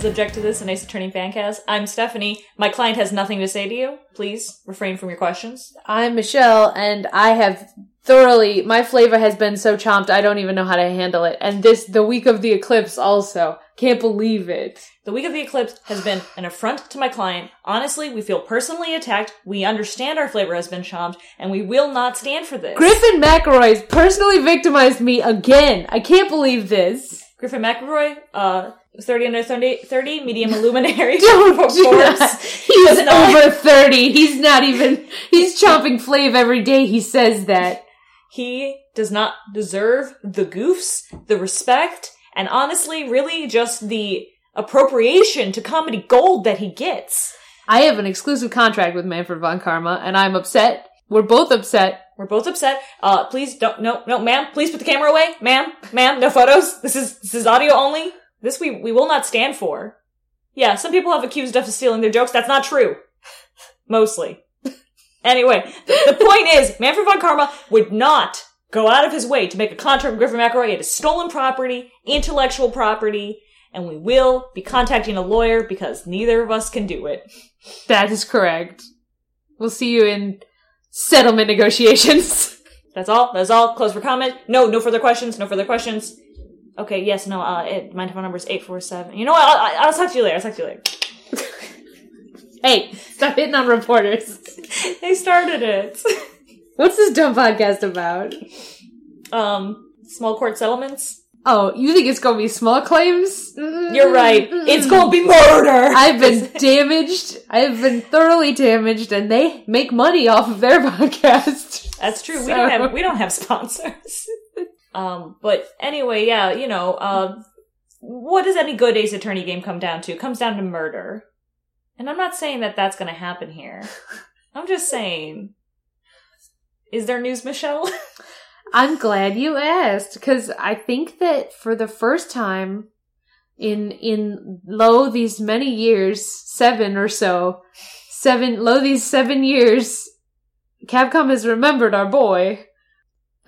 Is Object to This, an Ace Attorney Fancast. I'm Stephanie. My client has nothing to say to you. Please refrain from your questions. I'm Michelle, and I have thoroughly my flavor has been so chomped I don't even know how to handle it. And this the week of the eclipse also can't believe it. The week of the eclipse has been an affront to my client. Honestly, we feel personally attacked. We understand our flavor has been chomped, and we will not stand for this. Griffin McElroy's personally victimized me again. I can't believe this. Griffin McElroy, uh, 30 under 30, 30 medium illuminary. Don't do that. He's over thirty. He's not even. He's chomping Flav every day. He says that. He does not deserve the goofs, the respect, and honestly, really just the appropriation to comedy gold that he gets. I have an exclusive contract with Manfred von Karma, and I'm upset. We're both upset. We're both upset. Uh, please don't, no, no, ma'am, please put the camera away. Ma'am, ma'am, no photos. This is, this is audio only. This we, we will not stand for. Yeah, some people have accused us of stealing their jokes. That's not true. Mostly. anyway, the, the point is, Manfred von Karma would not go out of his way to make a contract with Griffin McElroy. It is stolen property, intellectual property, and we will be contacting a lawyer because neither of us can do it. That is correct. We'll see you in settlement negotiations. That's all. That's all. Close for comment. No, no further questions. No further questions. Okay. Yes. No. Uh, it, my phone number is eight four seven. You know what? I'll, I'll talk to you later. I'll talk to you later. hey, stop hitting on reporters. they started it. What's this dumb podcast about? Um, small court settlements. Oh, you think it's gonna be small claims? You're right. It's gonna be murder. I've been damaged. I've been thoroughly damaged, and they make money off of their podcast. That's true. We don't have we don't have sponsors. Um, but anyway, yeah, you know, uh, what does any good Ace Attorney game come down to? It comes down to murder. And I'm not saying that that's going to happen here. I'm just saying. Is there news, Michelle? I'm glad you asked because I think that for the first time in in lo these many years, seven or so, seven lo these seven years, Capcom has remembered our boy.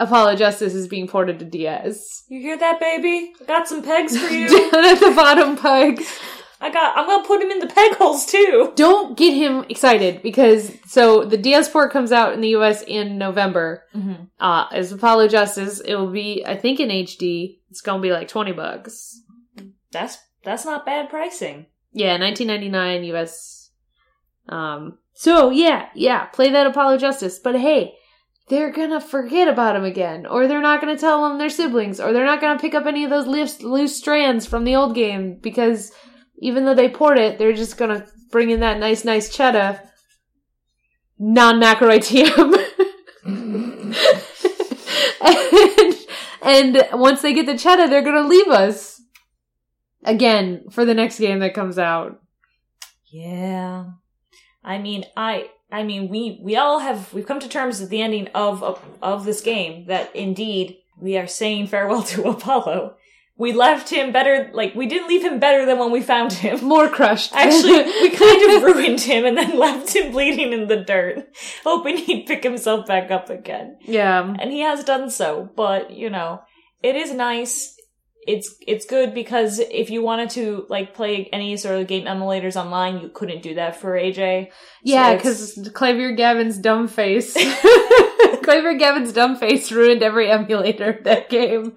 Apollo Justice is being ported to DS. you hear that, baby? I got some pegs for you. Down at the bottom pegs. I got. I'm gonna put him in the peg holes too. Don't get him excited because so the DS port comes out in the US in November. Mm-hmm. Uh, as Apollo Justice, it will be I think in HD. It's gonna be like twenty bucks. That's that's not bad pricing. Yeah, 1999 US. Um, so yeah, yeah, play that Apollo Justice. But hey, they're gonna forget about him again, or they're not gonna tell them their siblings, or they're not gonna pick up any of those loose, loose strands from the old game because even though they port it, they're just gonna bring in that nice, nice cheddar. Non McElroy TM. and, and once they get the cheddar, they're gonna leave us again for the next game that comes out. Yeah. I mean, I I mean, we we all have we've come to terms with the ending of of, of this game that indeed we are saying farewell to Apollo. We left him better like we didn't leave him better than when we found him. More crushed. Actually, we kind of ruined him and then left him bleeding in the dirt, hoping he'd pick himself back up again. yeah. And he has done so, but you know, it is nice. It's it's good because if you wanted to like play any sort of game emulators online, you couldn't do that for AJ. Yeah, because Klavier Gavin's dumb face. Klavier Gavin's dumb face ruined every emulator of that game.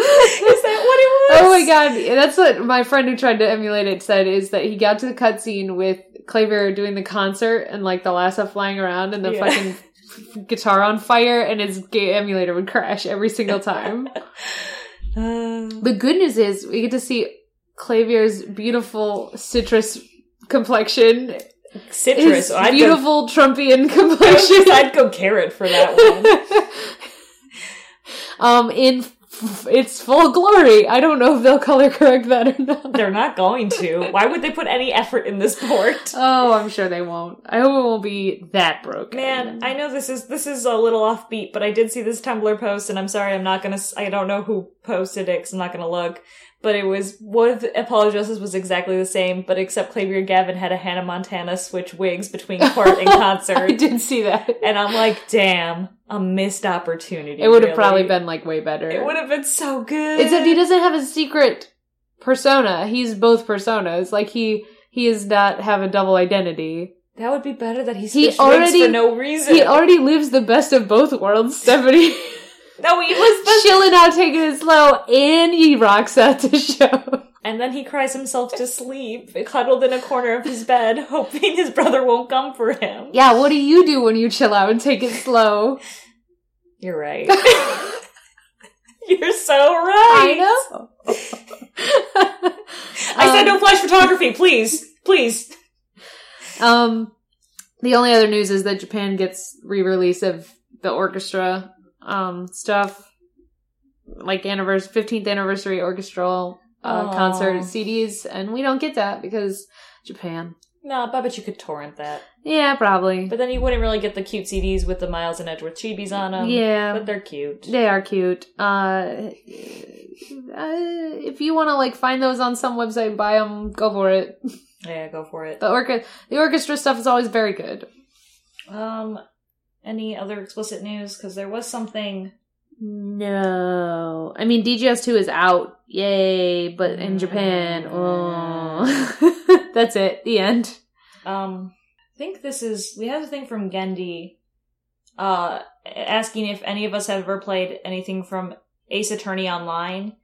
Is that what it was? Oh my god, that's what my friend who tried to emulate it said is that he got to the cutscene with Klavier doing the concert and like the Lassa flying around and the Yeah. fucking guitar on fire and his ga- emulator would crash every single time. Uh, The good news is we get to see Klavier's beautiful citrus complexion. citrus. His I'd beautiful Trumpian Go, complexion. I'd go carrot for that one. um, in its full glory. I don't know if they'll color correct that or not. They're not going to. Why would they put any effort in this port? Oh, I'm sure they won't. I hope it won't be that broken. Man, I know this is this is a little offbeat, but I did see this Tumblr post, and I'm sorry, I'm not gonna. I don't know who posted it, 'cause I'm not gonna look. But it was one of the Apollo Justice was exactly the same, but except Klavier Gavin had a Hannah Montana switch wigs between court and concert. I concert, did see that. and I'm like, damn, a missed opportunity. It would have really. probably been like way better. It would have been so good. Except he doesn't have a secret persona. He's both personas. Like he he is not have a double identity. That would be better that he's He already- for no reason. He already lives the best of both worlds. Stephanie no, he was chilling out, taking it slow, and he rocks out the show. And then he cries himself to sleep, cuddled in a corner of his bed, hoping his brother won't come for him. Yeah, what do you do when you chill out and take it slow? You're right. You're so right. I know. I said Um, no flash photography, please. Please. Um, the only other news is that Japan gets re-release of the orchestra um stuff, like anniversary, fifteenth anniversary orchestral uh, concert CDs, and we don't get that because Japan. No, I bet you could torrent that. Yeah, probably. But then you wouldn't really get the cute CDs with the Miles and Edgeworth chibis on them. yeah, But they're cute. they are cute. Uh, uh, if you want to like find those on some website, buy them. Go for it. Yeah, go for it. The orca, the orchestra stuff is always very good. Um, any other explicit news? Because there was something. No. I mean, DGS 2 is out. Yay. But in Japan, oh. That's it. The end. Um, I think this is. We have a thing from Gendy, uh, asking if any of us have ever played anything from Ace Attorney Online.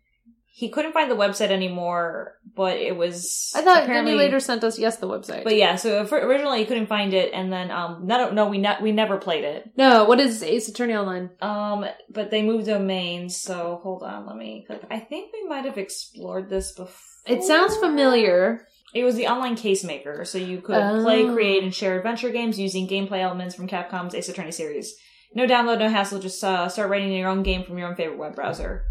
He couldn't find the website anymore, but it was. I thought apparently- Gendy later sent us, yes, the website. But yeah, so originally he couldn't find it, and then um, no, no, we ne- we never played it. no, what is Ace Attorney Online? Um, but they moved domains, so hold on, let me click. I think we might have explored this before. It sounds familiar. It was the online case maker, so you could Oh. play, create, and share adventure games using gameplay elements from Capcom's Ace Attorney series. No download, no hassle. Just uh, start writing your own game from your own favorite web browser.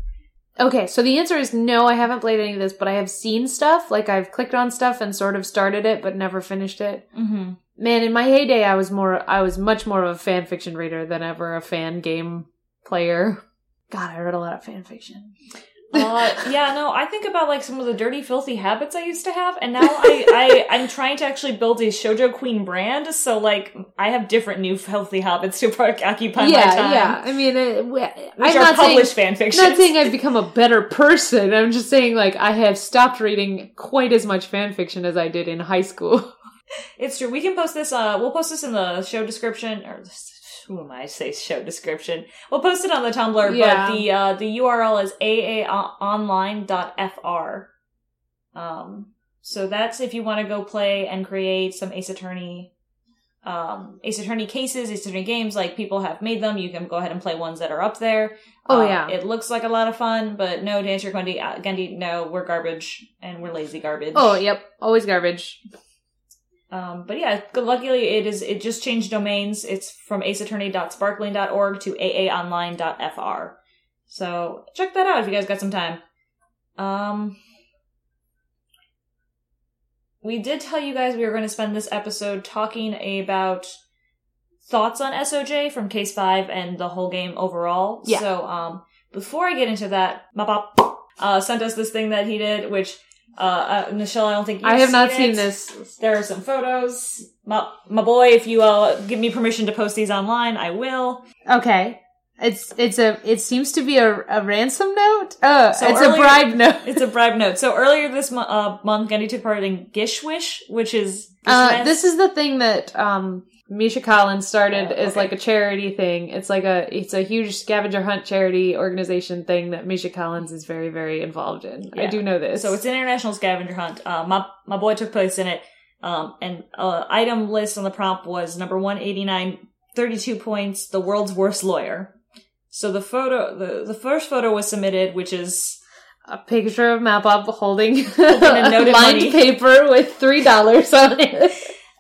Okay, so the answer is no, I haven't played any of this, but I have seen stuff. Like, I've clicked on stuff and sort of started it, but never finished it. Mm-hmm. Man, in my heyday, I was more, I was much more of a fan fiction reader than ever a fan game player. God, I read a lot of fan fiction. Uh, yeah, no, I think about like some of the dirty, filthy habits I used to have, and now I, I, I'm trying to actually build a Shoujo Queen brand. So like, I have different new filthy habits to occupy my yeah, time. yeah. I mean, Which I'm are not saying, published fan fiction. not saying I've become a better person. I'm just saying, like, I have stopped reading quite as much fan fiction as I did in high school. It's true. We can post this. Uh, we'll post this in the show description, or who am I say show description? We'll post it on the Tumblr, Yeah. but the uh, the URL is aaonline.fr. Um, so that's if you want to go play and create some Ace Attorney, um, Ace Attorney cases, Ace Attorney games. Like people have made them. You can go ahead and play ones that are up there. Oh, Uh, yeah. it looks like a lot of fun, but no, to answer Gundy, uh, Gundy, no, we're garbage and we're lazy garbage. Oh, yep. Always garbage. Um, but yeah, good- luckily it is. It just changed domains. It's from aceattorney.sparklin.org to aaonline.fr. So check that out if you guys got some time. Um, we did tell you guys we were going to spend this episode talking about thoughts on SOJ from Case Five and the whole game overall. Yeah. So um, before I get into that, Mapop uh, sent us this thing that he did, which uh, uh Michelle, I don't think you've I have not it. seen this. There are some photos. My, my boy, if you uh, give me permission to post these online, I will. Okay. It's it's a it seems to be a, a ransom note. Uh, So it's earlier- a bribe note. It's a bribe note. So earlier this mo- uh, month, Gundy took part in GISHWHES, which is Uh, this is the thing that um, Misha Collins started Oh, as like a charity thing. It's like a it's a huge scavenger hunt charity organization thing that Misha Collins is very very involved in. I do know this. So it's an international scavenger hunt. Uh, my my boy took place in it. Um, and uh, item list on the prompt was number one eighty nine, thirty two points, the world's worst lawyer. So the photo, the the first photo was submitted, which is a picture of Mapop holding a note lined money. paper with three dollars on it.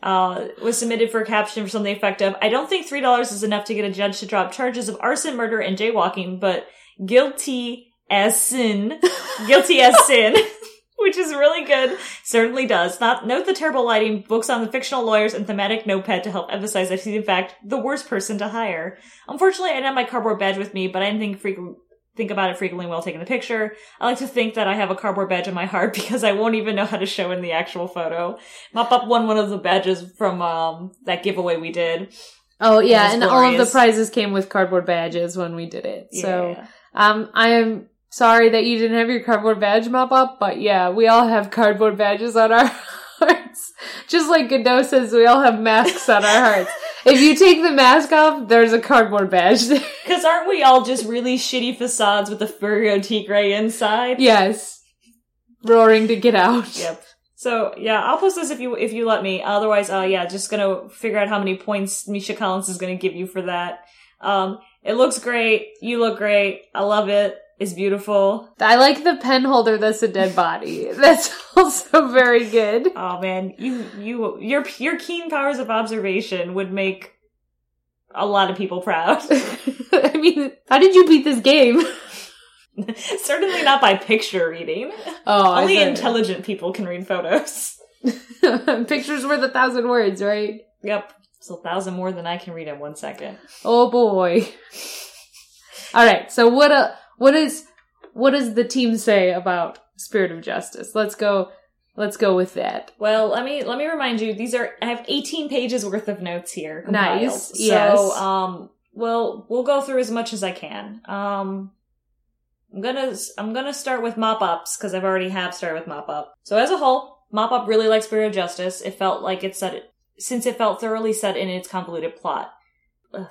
Uh, was submitted for a caption for something effective. I don't think three dollars is enough to get a judge to drop charges of arson, murder, and jaywalking, but guilty as sin, guilty as sin, which is really good. Certainly does. Not note the terrible lighting, books on the fictional lawyers, and thematic notepad to help emphasize that he's in fact the worst person to hire. Unfortunately, I didn't have my cardboard badge with me, but I didn't think frequent. Think about it frequently while taking the picture. I like to think that I have a cardboard badge in my heart because I won't even know how to show in the actual photo. Mop Up won one of the badges from um, that giveaway we did. Oh yeah, and all of the prizes came with cardboard badges when we did it. So Yeah. um, I am sorry that you didn't have your cardboard badge mop up, but yeah, we all have cardboard badges on our hearts. Just like Godot says, we all have masks on our hearts. If you take the mask off, there's a cardboard badge. Because aren't we all just really shitty facades with the Furio Tigre inside? yes. Roaring to get out. Yep. So yeah, I'll post this if you if you let me. Otherwise, uh, yeah, just gonna figure out how many points Misha Collins is gonna give you for that. Um, it looks great. You look great. I love it. It's beautiful. I like the pen holder that's a dead body. That's also very good. Oh man, you you your your keen powers of observation would make a lot of people proud. I mean, how did you beat this game? Certainly not by picture reading. Oh, Only intelligent people can read photos. Pictures worth a thousand words, right? Yep. It's a thousand more than I can read in one second. Oh boy. All right. So what uh what is what does the team say about Spirit of Justice? Let's go let's go with that. Well, let me let me remind you. These are I have 18 pages worth of notes here. Compiled. Nice, So, yes. um, well, we'll go through as much as I can. Um, I'm gonna I'm gonna start with mop ups because I've already have started with mop up. So as a whole, mop up really likes Spirit of Justice. It felt like it set it since it felt thoroughly set in its convoluted plot.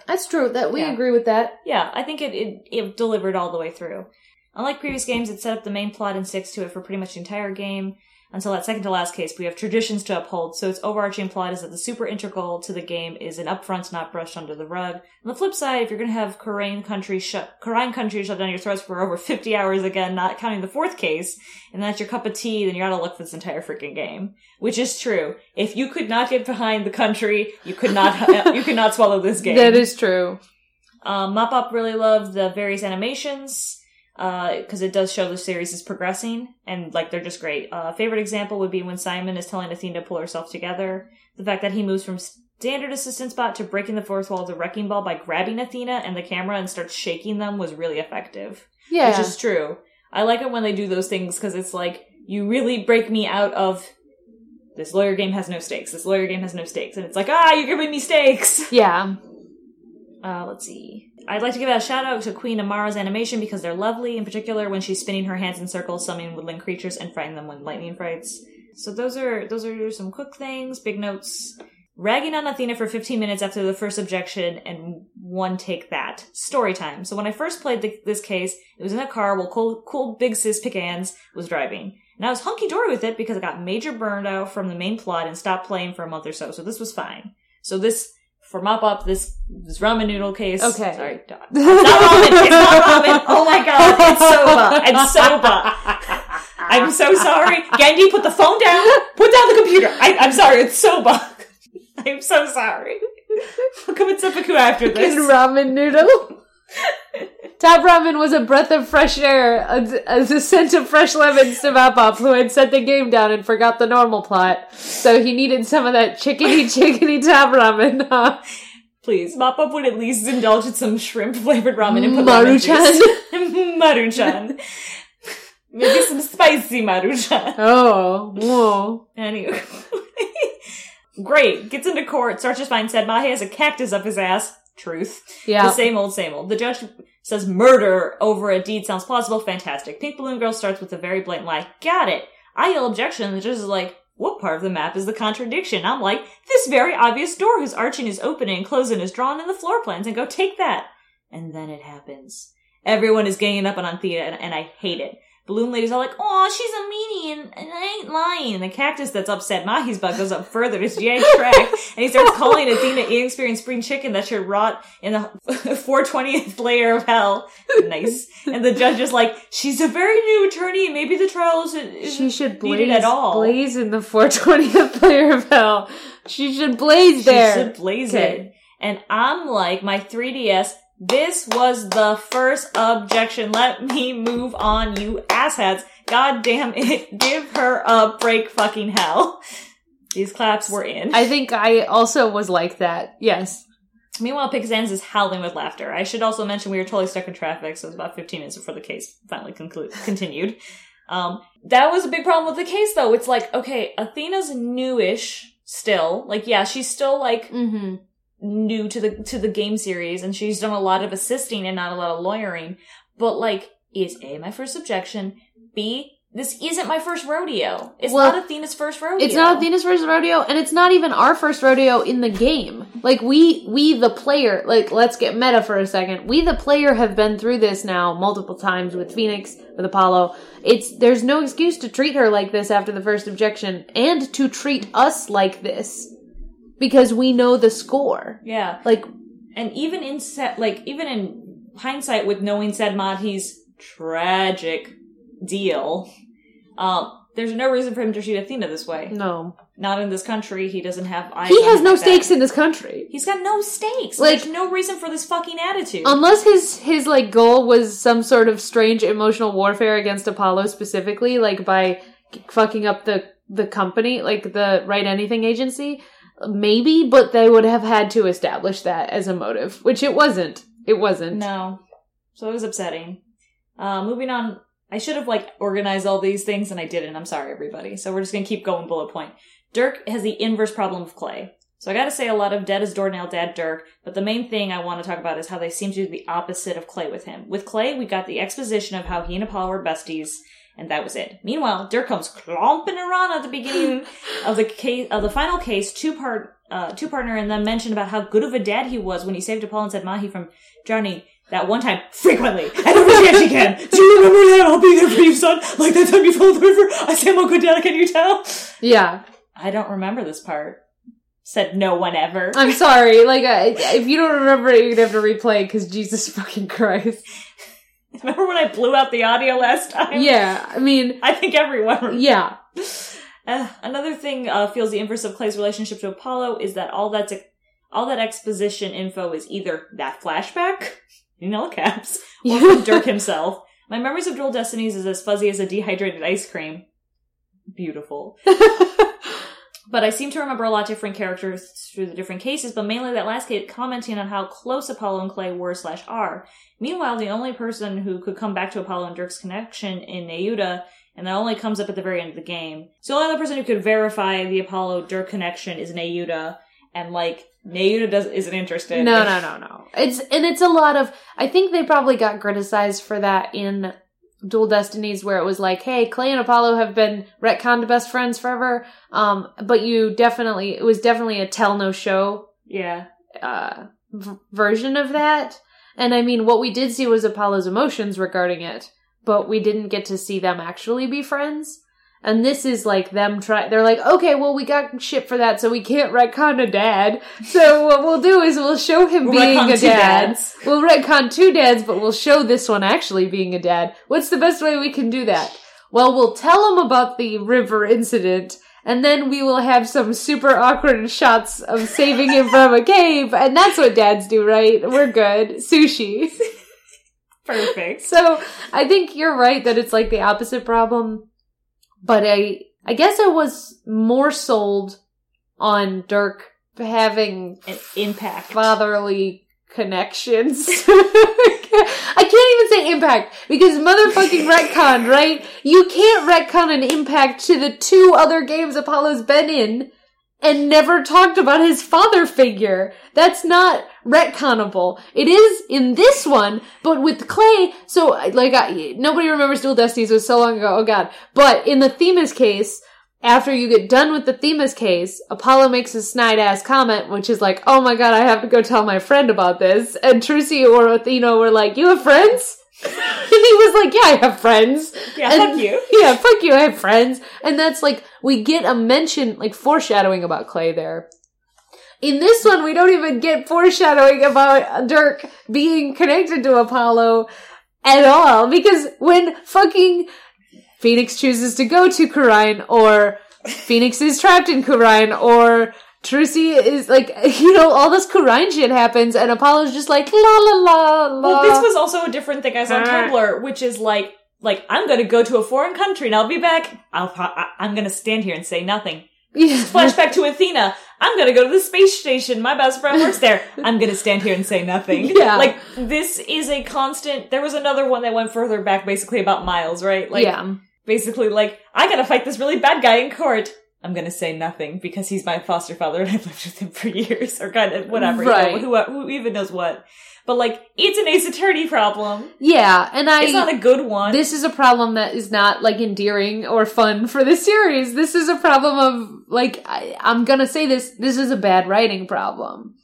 That's true. That we Yeah. agree with that. Yeah, I think it, it it delivered all the way through. Unlike previous games, it set up the main plot and sticks to it for pretty much the entire game. Until that second to last case, we have traditions to uphold, so its overarching plot is that the super integral to the game is an upfront, not brushed under the rug. On the flip side, if you're gonna have Khura'in country shut, Khura'in country shut down your throats for over 50 hours again, not counting the fourth case, and that's your cup of tea, then you gotta look for this entire freaking game. Which is true. If you could not get behind the country, you could not, you could not swallow this game. That is true. Um, Mop Up really loved the various animations because it does show the series is progressing and like they're just great. Uh, favorite example would be when Simon is telling Athena to pull herself together. The fact that he moves from standard assistant spot to breaking the fourth wall to wrecking ball by grabbing Athena and the camera and starts shaking them was really effective. Yeah. Which is true. I like it when they do those things because it's like you really break me out of this lawyer game has no stakes. This lawyer game has no stakes, and it's like ah, you're giving me stakes. yeah. Uh, let's see. I'd like to give a shout out to Queen Amara's animation because they're lovely, in particular when she's spinning her hands in circles, summoning woodland creatures, and fighting them when lightning frights. So those are those are some quick things, big notes. Ragging on Athena for 15 minutes after the first objection and one take that. Story time. So when I first played the, this case, it was in a car while cool, cool big sis Picans was driving. And I was hunky dory with it because I got major burned out from the main plot and stopped playing for a month or so. So this was fine. So this, for mop up, this, this ramen noodle case. Okay. Sorry. It's not ramen. It's not ramen. Oh my god. It's soba. It's soba. I'm so sorry. Gendy, put the phone down. Put down the computer. I, I'm sorry. It's soba. I'm so sorry. I'll come and seppuku after this. ramen noodle. Top Ramen was a breath of fresh air, a, a scent of fresh lemons to Map Up, who had set the game down and forgot the normal plot. So he needed some of that chickeny chickeny Top Ramen. Huh? Please, Mop Up would at least indulge in some shrimp flavored ramen and put Maruchan. Maruchan. Maybe some spicy Maruchan. Oh, whoa. Anyway. Great. Gets into court, starts to find Sahdmadhi has a cactus up his ass. Truth. Yeah. The same old, same old. The judge says murder over a deed sounds plausible. Fantastic. Pink Balloon Girl starts with a very blatant lie. Got it. I yell objection, the judge is like, what part of the map is the contradiction? I'm like, this very obvious door whose arching is opening and closing is drawn in the floor plans, and go take that. And then it happens. Everyone is ganging up on Athena, and, and I hate it. Balloon Lady's all like, "Oh, she's a meanie, and, and I ain't lying." And the cactus that's upset Mahi's butt goes up further to Jay track, and he starts calling Athena inexperienced spring chicken that should rot in the 420th layer of hell. Nice. And the judge is like, "She's a very new attorney, maybe the trial isn't, isn't She should blaze, at all." blaze in the 420th layer of hell. She should blaze She there. should blaze Okay. it. And I'm like, my 3DS, this was the first objection. Let me move on, you asshats. God damn it. Give her a break fucking hell. These claps were in. I think I also was like that. Yes. Meanwhile, Pixans is howling with laughter. I should also mention we were totally stuck in traffic, so it was about 15 minutes before the case finally conclu- continued. Um, that was a big problem with the case, though. It's like, okay, Athena's newish still. Like, yeah, she's still like Mm-hmm. New to the to the game series and she's done a lot of assisting and not a lot of lawyering but like is A, my first objection, B, this isn't my first rodeo. It's Well, not Athena's first rodeo. It's not Athena's first rodeo, and it's not even our first rodeo in the game. Like we, we the player, like let's get meta for a second. We the player have been through this now multiple times with Phoenix, with Apollo. It's there's no excuse to treat her like this after the first objection, and to treat us like this because we know the score. Yeah. Like And even in set, like, even in hindsight with knowing Sahdmadhi's tragic deal, um, there's no reason for him to treat Athena this way. no, Not in this country. He doesn't have eyes. he has no like that. stakes in this country. He's got no stakes. Like- There's no reason for this fucking attitude. Unless his his like goal was some sort of strange emotional warfare against Apollo specifically, like by fucking up the the company, like the Wright Anything agency, maybe. But they would have had to establish that as a motive, which it wasn't. It wasn't. no. So it was upsetting. Uh, moving on. I should have like organized all these things and I didn't. I'm sorry, everybody. So we're just gonna keep going bullet point. Dhurke has the inverse problem of Clay. So I gotta say a lot of dead as doornail dad Dhurke, but the main thing I want to talk about is how they seem to do the opposite of Clay with him. With Clay, we got the exposition of how he and Apollo were besties, and that was it. Meanwhile, Dhurke comes clomping around at the beginning of the case of the final case, two part uh two partner, and then mentioned about how good of a dad he was when he saved Apollo and Sahdmadhi from drowning. That one time, frequently, and every chance he can. Do you remember that? I'll be there for you, son. Like that time you fell in the river. I say I'm a good dad. Can you tell? Yeah, I don't remember this part. Said no one ever. I'm sorry. Like, I, if you don't remember it, you're gonna have to replay because Jesus fucking Christ. Remember when I blew out the audio last time? Yeah, I mean, I think everyone. yeah, Uh, another thing uh, feels the inverse of Clay's relationship to Apollo is that all that's all that exposition info is either that flashback, in all caps, or from Dhurke himself. My memories of Dual Destinies is as fuzzy as a dehydrated ice cream. Beautiful. But I seem to remember a lot of different characters through the different cases, but mainly that last kid commenting on how close Apollo and Clay were slash are. Meanwhile, the only person who could come back to Apollo and Dhurke's connection in Nahyuta, and that only comes up at the very end of the game. So the only other person who could verify the Apollo Dirk connection is Nahyuta, and like Nahyuta does isn't interested. No, no, no, no. It's and it's a lot of. I think they probably got criticized for that in Dual Destinies, where it was like, "Hey, Clay and Apollo have been retconned best friends forever." Um, but you definitely, it was definitely a tell no show Yeah. uh, v- version of that. And I mean, what we did see was Apollo's emotions regarding it, but we didn't get to see them actually be friends. And this is like them try. They're like, okay, well, we got shit for that, so we can't retcon a dad. So what we'll do is we'll show him We'll being a dad. We'll retcon two dads, but we'll show this one actually being a dad. What's the best way we can do that? Well, we'll tell him about the river incident, and then we will have some super awkward shots of saving him from a cave, and that's what dads do, right? We're good. Sushi. Perfect. So I think you're right that it's like the opposite problem, but I I guess I was more sold on Dhurke having An impact. fatherly connections. I can't even say impact because motherfucking retcon, right? You can't retcon an impact to the two other games Apollo's been in and never talked about his father figure. That's not retconnable. It is in this one, but with Clay, so like I, nobody remembers Dual Destinies it was so long ago. Oh god. But in the Themis case, after you get done with the Themis case, Apollo makes a snide ass comment, which is like, oh my god, I have to go tell my friend about this. And Trucy or Athena were like, you have friends? and he was like, yeah, I have friends. Yeah, And- fuck you. Yeah, fuck you, I have friends. And that's like, we get a mention, like foreshadowing about Clay there. In this one, we don't even get foreshadowing about Dhurke being connected to Apollo at all. Because when fucking Phoenix chooses to go to Khura'in, or Phoenix is trapped in Khura'in, or Trucy is like, you know, all this Khura'in shit happens, and Apollo's just like, la la la la. Well, this was also a different thing I saw on. Tumblr, which is like, like I'm gonna go to a foreign country and I'll be back. I'll, I- I'm gonna stand here and say nothing. Flashback to Athena. I'm gonna go to the space station. My best friend works there. I'm gonna stand here and say nothing. Yeah. Like this is a constant. There was another one that went further back, basically about Miles, right? Like yeah. basically like I gotta fight this really bad guy in court. I'm gonna say nothing because he's my foster father and I've lived with him for years, or kind of whatever, you know, Right. who, who even knows what. But like it's an Ace Attorney problem. Yeah, and I It's not a good one. this is a problem that is not like endearing or fun for the series. This is a problem of like I, I'm gonna say this. This is a bad writing problem,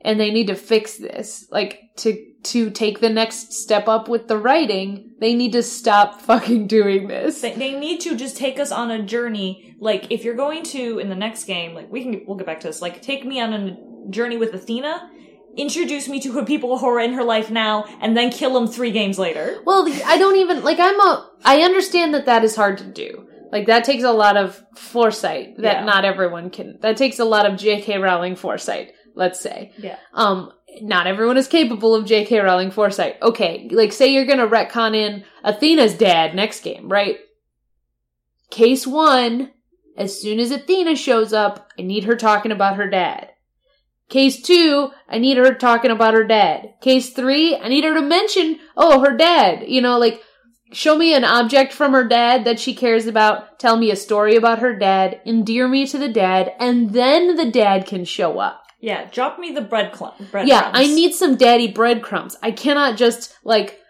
and they need to fix this. Like to to take the next step up with the writing, they need to stop fucking doing this. They, they need to just take us on a journey. Like, if you're going to in the next game, like we can, we'll get back to this. Like, take me on a journey with Athena. Introduce me to her people who are in her life now, and then kill them three games later. Well, I don't even like. I'm a. I understand that that is hard to do. Like that takes a lot of foresight that Yeah. not everyone can. That takes a lot of J.K. Rowling foresight. Let's say. Yeah. Um, not everyone is capable of J.K. Rowling foresight. Okay, like say you're gonna retcon in Athena's dad next game, right? Case one, as soon as Athena shows up, I need her talking about her dad. Case two, I need her talking about her dad. Case three, I need her to mention, oh, her dad. You know, like, show me an object from her dad that she cares about, tell me a story about her dad, endear me to the dad, and then the dad can show up. Yeah, drop me the bread clump. Bread Yeah, crumbs. I need some daddy breadcrumbs. I cannot just like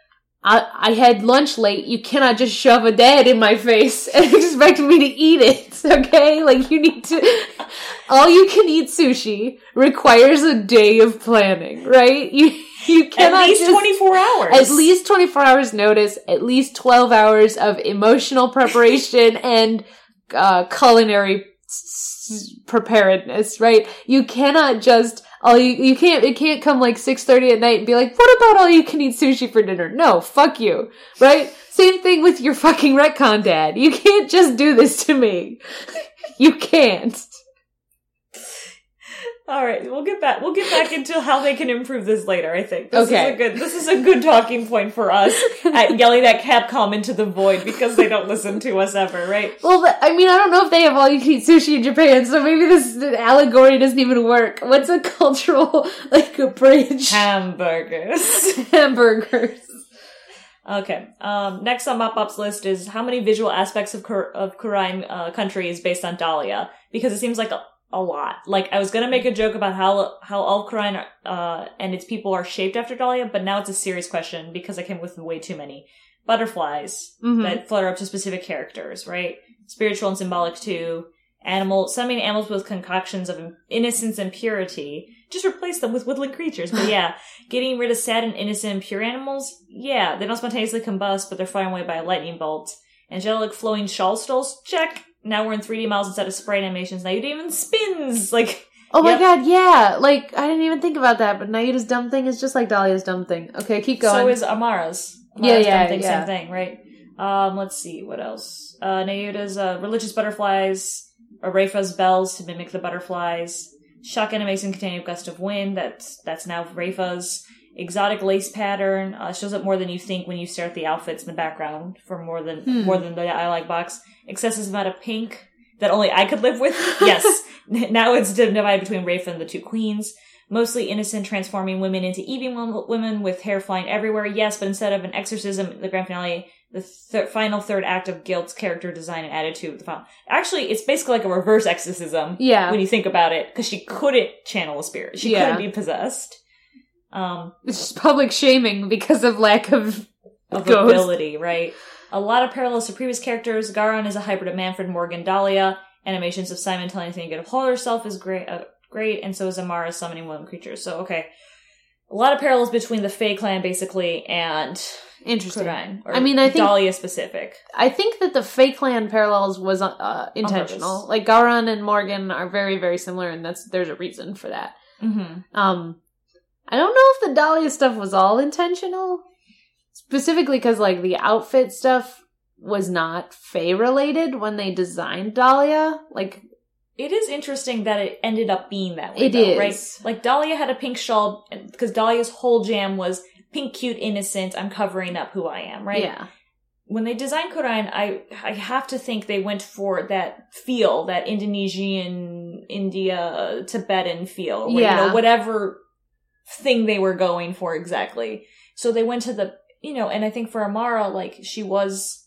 I I had lunch late. You cannot just shove a dad in my face and expect me to eat it. Okay? Like you need to all you can eat sushi requires a day of planning, right? You you can't at cannot least just- twenty four hours. at least 24 hours notice, at least 12 hours of emotional preparation and uh, culinary s- preparedness, right? You cannot just all you you can't it can't come like 6:30 at night and be like, "What about all you can eat sushi for dinner?" No, fuck you. Right? Same thing with your fucking retcon dad. You can't just do this to me. you can't. All right, we'll get back. We'll get back into how they can improve this later. I think this Okay. is a good. This is a good talking point for us at yelling at Capcom into the void because they don't listen to us ever, right? Well, I mean, I don't know if they have all you can eat sushi in Japan, so maybe this allegory doesn't even work. What's a cultural like a bridge? Hamburgers. Hamburgers. Okay. Um, next on Mop-Up's list is how many visual aspects of Kur- of Khura'in uh, country is based on Dahlia? Because it seems like a, a lot. Like I was gonna make a joke about how how all Khura'in uh, and its people are shaped after Dahlia, but now it's a serious question because I came with way too many butterflies Mhm. that flutter up to specific characters, right? Spiritual and symbolic too. Animal, summoning animals with concoctions of innocence and purity. Just replace them with woodland creatures. But yeah, getting rid of sad and innocent and pure animals, yeah, they don't spontaneously combust, but they're fired away by a lightning bolt. Angelic flowing shawl stoles, check. Now we're in 3D models instead of sprite animations. Now it even spins! Like, Oh my Yep. god, yeah. Like, I didn't even think about that, but Nahyuta's dumb thing is just like Dahlia's dumb thing. Okay, keep going. so is Amara's. Yeah, Amara's yeah, dumb thing, yeah. Same thing, right? Um, let's see, what else? Uh, Nahyuta's, uh, religious butterflies, Rayfa's bells to mimic the butterflies, shock animation containing a gust of wind, that's, that's now Rayfa's, exotic lace pattern, uh, shows up more than you think when you stare at the outfits in the background for more than, Hmm. more than the I like box. Excessive amount of pink that only I could live with. Yes. now it's divided between Rafa and the two queens. Mostly innocent, transforming women into evil women with hair flying everywhere. Yes, but instead of an exorcism, the grand finale, the th- final third act of Guilt's character design and attitude. The final- Actually, it's basically like a reverse exorcism yeah. when you think about it, because she couldn't channel a spirit. She Yeah. couldn't be possessed. Um, It's just public shaming because of lack of of ability, right? A lot of parallels to previous characters. Ga'ran is a hybrid of Manfred, Morgan, Dahlia. Animations of Simon telling Athena to get a hold of herself is great, uh, great, and so is Amara summoning women creatures. So, okay. A lot of parallels between the Fey clan, basically, and interesting. I mean, I think- Dahlia specific. I think that the Fey Clan parallels was uh, intentional. Like Ga'ran and Morgan are very, very similar, and that's there's a reason for that. Mm-hmm. Um, I don't know if the Dahlia stuff was all intentional, specifically because like the outfit stuff was not Fey related when they designed Dahlia. Like It is interesting that it ended up being that way, It though, is. right? Like Dahlia had a pink shawl because Dahlia's whole jam was pink, cute, innocent. I'm covering up who I am, right? yeah, when they designed Khura'in, I I have to think they went for that feel, that Indonesian, India, Tibetan feel, where, you Yeah. know, whatever thing they were going for exactly. So they went to the, you know, and I think for Amara, like she was,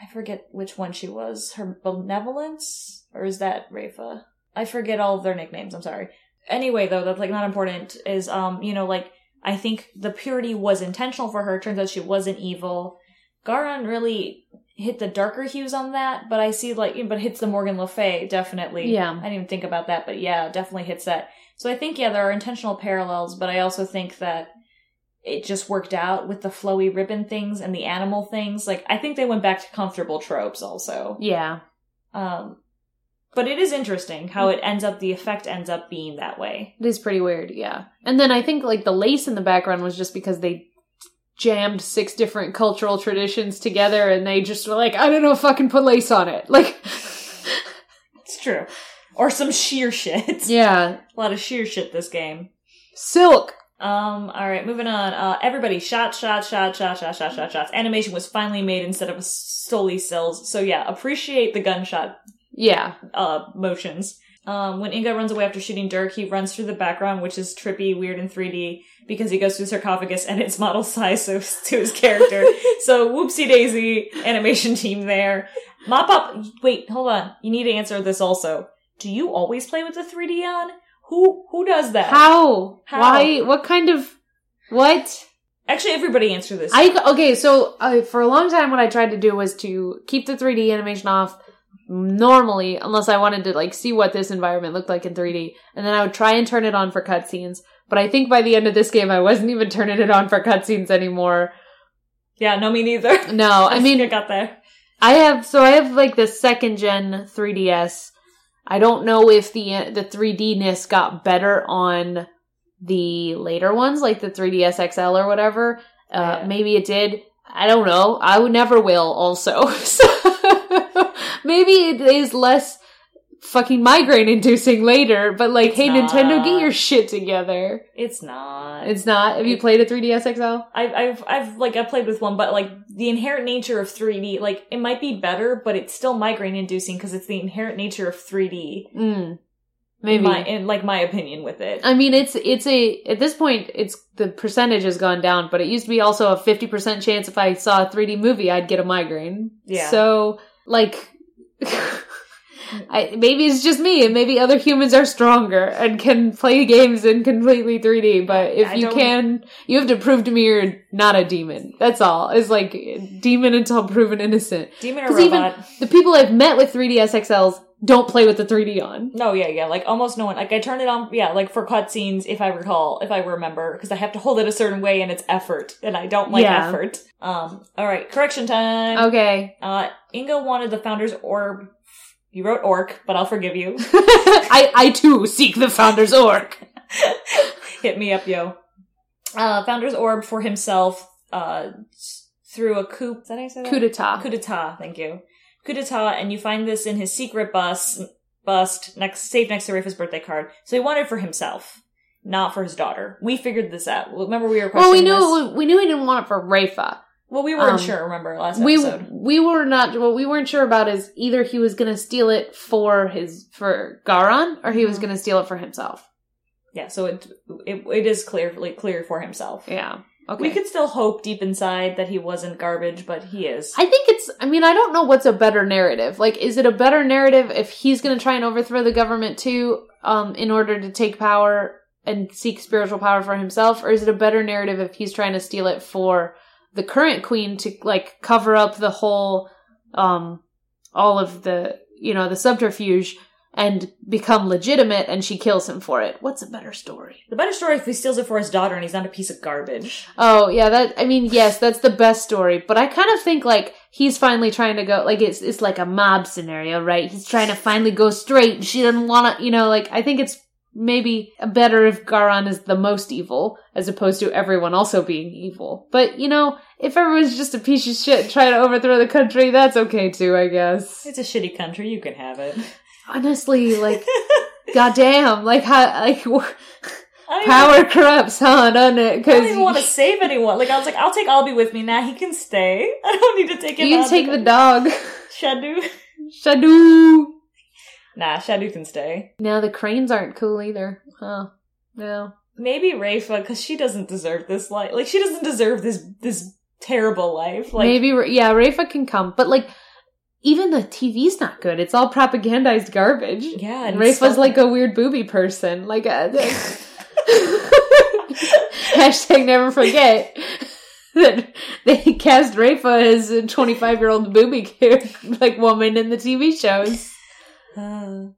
I forget which one she was, her benevolence, or is that Rayfa? I forget all of their nicknames. I'm sorry. Anyway, though, that's like not important. Is um, you know, like I think the purity was intentional for her. Turns out she wasn't evil. Ga'ran really hit the darker hues on that, but I see like, but hits the Morgan Le Fay definitely. Yeah. I didn't even think about that, but yeah, definitely hits that. So I think yeah, there are intentional parallels, but I also think that it just worked out with the flowy ribbon things and the animal things. Like I think they went back to comfortable tropes also. Yeah. Um, but it is interesting how it ends up, the effect ends up being that way. It is pretty weird, yeah. And then I think like the lace in the background was just because they jammed six different cultural traditions together and they just were like, I don't know, fucking put lace on it. Like It's true. Or some sheer shit. Yeah. A lot of sheer shit this game. Silk. Um, alright, moving on. Uh, everybody, shot, shot, shot, shot, shot, shot, shot, shots. Animation was finally made instead of solely cells. So yeah, appreciate the gunshot, Yeah. uh, motions. Um, when Inga runs away after shooting Dhurke, he runs through the background, which is trippy, weird, and 3D, because he goes through the sarcophagus and it's model size so, to his character. so whoopsie daisy, animation team there. Mop up, wait, hold on. You need to answer this also. Do you always play with the 3D on? Who, who does that? How? How? Why? What kind of what? Actually, everybody answer this. I okay, so uh, for a long time, what I tried to do was to keep the 3D animation off normally, unless I wanted to like see what this environment looked like in 3D, and then I would try and turn it on for cutscenes. But I think by the end of this game, I wasn't even turning it on for cutscenes anymore. yeah, no, me neither. No, I mean, I got there. I have so I have like the second gen 3DS. I don't know if the the 3D-ness got better on the later ones, like the 3DS XL or whatever. Uh, Yeah. Maybe it did. I don't know. I would never will. Also, so maybe it is less fucking migraine inducing later. But like, It's hey, Nintendo, get your shit together. It's not. It's not. Have you played a 3DS XL? I've, I've, I've, like, I played with one, but, like, the inherent nature of 3D, like, it might be better, but it's still migraine inducing because it's the inherent nature of 3D. Mm. Maybe. my, in, like, my opinion with it. I mean, it's it's a at this point, it's the percentage has gone down, but it used to be also a fifty percent chance if I saw a 3D movie, I'd get a migraine. Yeah. So, like, I, maybe it's just me, and maybe other humans are stronger and can play games in completely 3D. But if I you can, you have to prove to me you're not a demon. That's all. It's like demon until proven innocent. Demon or 'Cause even- robot. The people I've met with 3DS XLs don't play with the 3D on. No, yeah, yeah, like, almost no one, like, I turn it on, yeah, like, for cutscenes, if I recall, if I remember, because I have to hold it a certain way and it's effort, and I don't like Yeah. effort. Um, alright, correction time. Okay. Uh, Inga wanted the founder's orb. You wrote orc, but I'll forgive you. I, I too seek the founder's orc. Hit me up, yo. Uh, founder's orb for himself, uh, through a coup. Is that how you say that? Coup d'etat. Coup d'etat, thank you. Coup d'etat, and you find this in his secret bus, bust, next, safe next to Rayfa's birthday card. So he wanted it for himself, not for his daughter. We figured this out. Remember we were Well, we knew this? we knew he didn't want it for Rafa. Well, we weren't um, sure, remember, last We episode. we were not what we weren't sure about is either he was going to steal it for his for Ga'ran or he was Mhm. going to steal it for himself. Yeah, so it, it, it is clearly clear for himself. Yeah. Okay. We could still hope deep inside that he wasn't garbage, but he is. I think it's I mean I don't know what's a better narrative. Like is it a better narrative if he's going to try and overthrow the government too um in order to take power and seek spiritual power for himself or is it a better narrative if he's trying to steal it for the current queen to like cover up the whole um all of the you know the subterfuge and become legitimate and she kills him for it. What's a better story? The better story if he steals it for his daughter and he's not a piece of garbage. Oh, yeah, that I mean, yes, that's the best story, but I kind of think like he's finally trying to go like it's it's like a mob scenario, right? He's trying to finally go straight and she doesn't want to, you know, like I think it's maybe better if Ga'ran is the most evil as opposed to everyone also being evil. But, you know, if everyone's just a piece of shit trying to overthrow the country, that's okay too, I guess. It's a shitty country, you can have it. Honestly, like goddamn, like how like wh- I don't power corrupts, huh, doesn't it? Because I don't even want to save anyone. Like I was like, I'll take Albie with me. Nah, he can stay. I don't need to take him. you can take the dog. Shadu. Shadoo. Nah, Shadu can stay. Now the cranes aren't cool either. Huh. No. Maybe Rayfa, because she doesn't deserve this life. Like she doesn't deserve this this terrible life. Like Maybe, yeah, Rayfa can come, but like, even the TV's not good. It's all propagandized garbage. yeah, And and Rayfa's like a weird booby person. Like, uh, and Hashtag never forget that they cast Rayfa as a 25 year old booby like woman in the TV shows. Uh,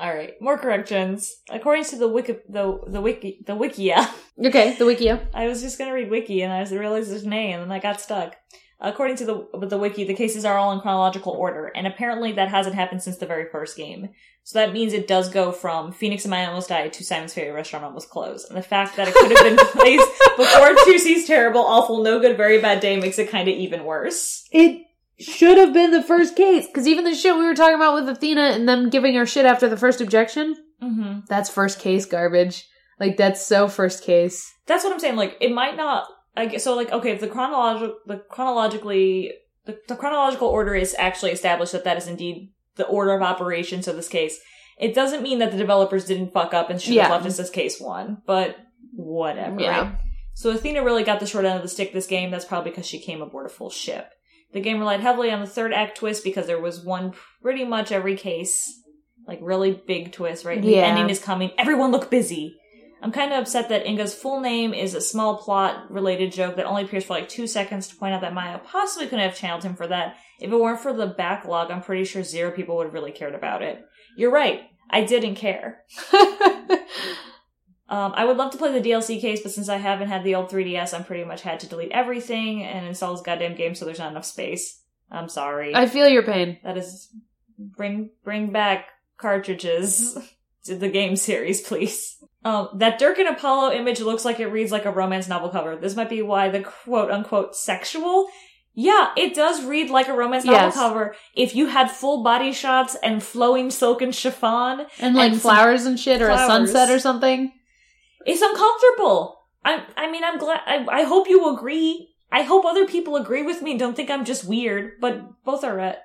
all right, more corrections. According to the wiki, the the wiki, the wikia. Okay, the Wikia. I was just gonna read wiki, and I realized his name, and I got stuck. According to the the wiki, the cases are all in chronological order, and apparently that hasn't happened since the very first game. So that means it does go from Phoenix and I Almost Died to Simon's Favorite Restaurant Almost Closed. And the fact that it could have been placed before Tucci's Terrible, Awful, No Good, Very Bad Day makes it kind of even worse. It should have been the first case, because even the shit we were talking about with Athena and them giving her shit after the first objection, Mm-hmm. that's first case garbage. Like, that's so first case. That's what I'm saying. Like, it might not. I guess, so, like, okay, if the chronological, the chronologically, the, the chronological order is actually established that that is indeed the order of operations of this case. It doesn't mean that the developers didn't fuck up and should have Yeah. left us as case one, but whatever. Yeah. right? So Athena really got the short end of the stick this game. That's probably because she came aboard a full ship. The game relied heavily on the third act twist because there was one pretty much every case. Like really big twist, right? The Yeah. ending is coming. Everyone look busy. I'm kind of upset that Inga's full name is a small plot related joke that only appears for like two seconds to point out that Maya possibly couldn't have channeled him for that. If it weren't for the backlog, I'm pretty sure zero people would have really cared about it. You're right. I didn't care. Um, I would love to play the DLC case, but since I haven't had the old 3DS, I'm pretty much had to delete everything and install this goddamn game, so there's not enough space. I'm sorry. I feel your pain. that is bring bring back cartridges to the game series, please. Um, that Dhurke and Apollo image looks like it reads like a romance novel cover. This might be why the quote unquote sexual. Yeah, it does read like a romance novel Yes. cover. If you had full body shots and flowing silken chiffon, And like And flowers and shit, or a sunset or something. It's uncomfortable. I I mean I'm glad I, I hope you agree. I hope other people agree with me and don't think I'm just weird, but both are right.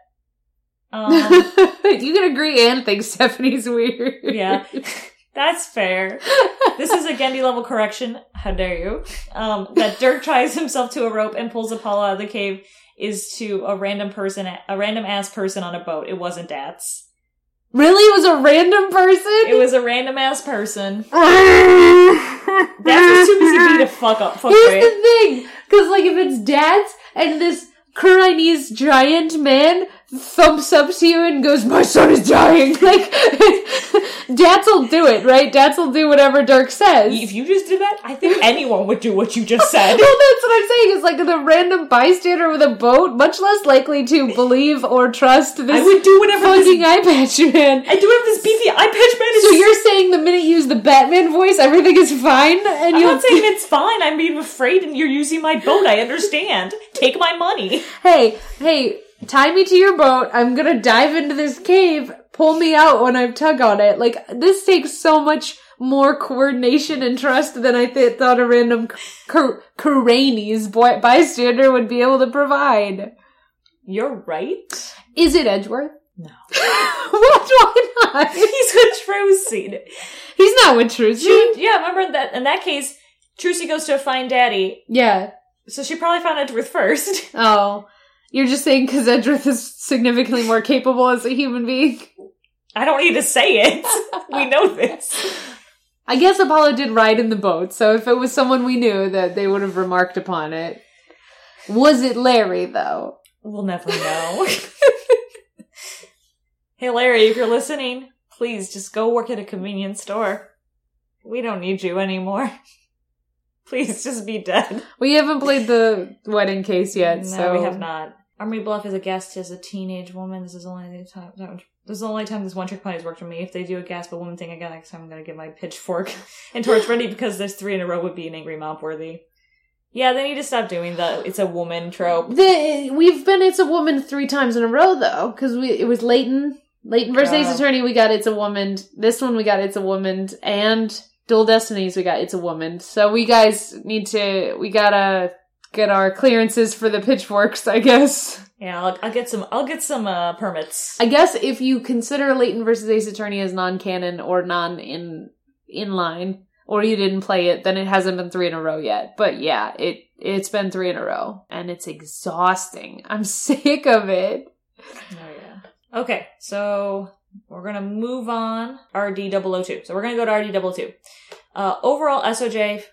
Um you can agree and think Stephanie's weird. yeah. That's fair. This is a Gendy level correction. How dare you? Um that Dhurke ties himself to a rope and pulls Apollo out of the cave is to a random person a random ass person on a boat. It wasn't Datz. Really? It was a random person? It was a random ass person. That's too busy being a fuck up fuck Here's right? the thing, because like if it's Datz and this Chinese giant man thumps up to you and goes, "My son is dying," like Datz will do it, right? Datz will do whatever Dhurke says. If you just did that, I think anyone would do what you just said. well, that's what I'm saying. Is like the random bystander with a boat, much less likely to believe or trust this I would do whatever this fucking eye patch man. I do have this beefy eye patch man. Is So you're saying the minute you use the Batman voice, everything is fine, and I'm you'll not saying it's fine. I'm being afraid, and you're using my boat. I understand. Take my money. hey, hey, tie me to your boat. I'm gonna dive into this cave. Pull me out when I tug on it. Like, this takes so much more coordination and trust than I th- thought a random Khura'inese boy- bystander would be able to provide. You're right. Is it Edgeworth? No. what? Why not? He's a Trucy. He's not with Trucy. She, yeah, remember that in that case, Trucy goes to find Daddy, Yeah. so she probably found Edgeworth first. Oh. You're just saying because Edgeworth is significantly more capable as a human being? I don't need to say it. we know this. I guess Apollo did ride in the boat, so if it was someone we knew, that they would have remarked upon it. Was it Larry, though? We'll never know. hey, Larry, if you're listening, please just go work at a convenience store. We don't need you anymore. Please just be dead. We haven't played the wedding case yet, no, so we have not. Army Bluff is a guest as a teenage woman. This is only the time. This is the only time this one trick pony has worked for me. If they do a gasp a woman thing again next time, I'm gonna get my pitchfork and torch ready because there's three in a row would be an angry mom worthy. Yeah, they need to stop doing the it's a woman trope. The, we've been It's a Woman three times in a row, though, because we it was Layton. Layton versus Ace. Attorney, we got It's a Woman. This one, we got It's a Woman. And Dual Destinies, we got It's a Woman. So we guys need to, we gotta get our clearances for the pitchforks, I guess. Yeah, I'll, I'll get some. I'll get some uh, permits. I guess if you consider Layton versus Ace Attorney as non-canon or non in in line, or you didn't play it, then it hasn't been three in a row yet. But yeah, it it's been three in a row, and it's exhausting. I'm sick of it. Oh yeah. Okay, so we're gonna move on. RD 002. So we're gonna go to RD 002. Uh, overall SOJ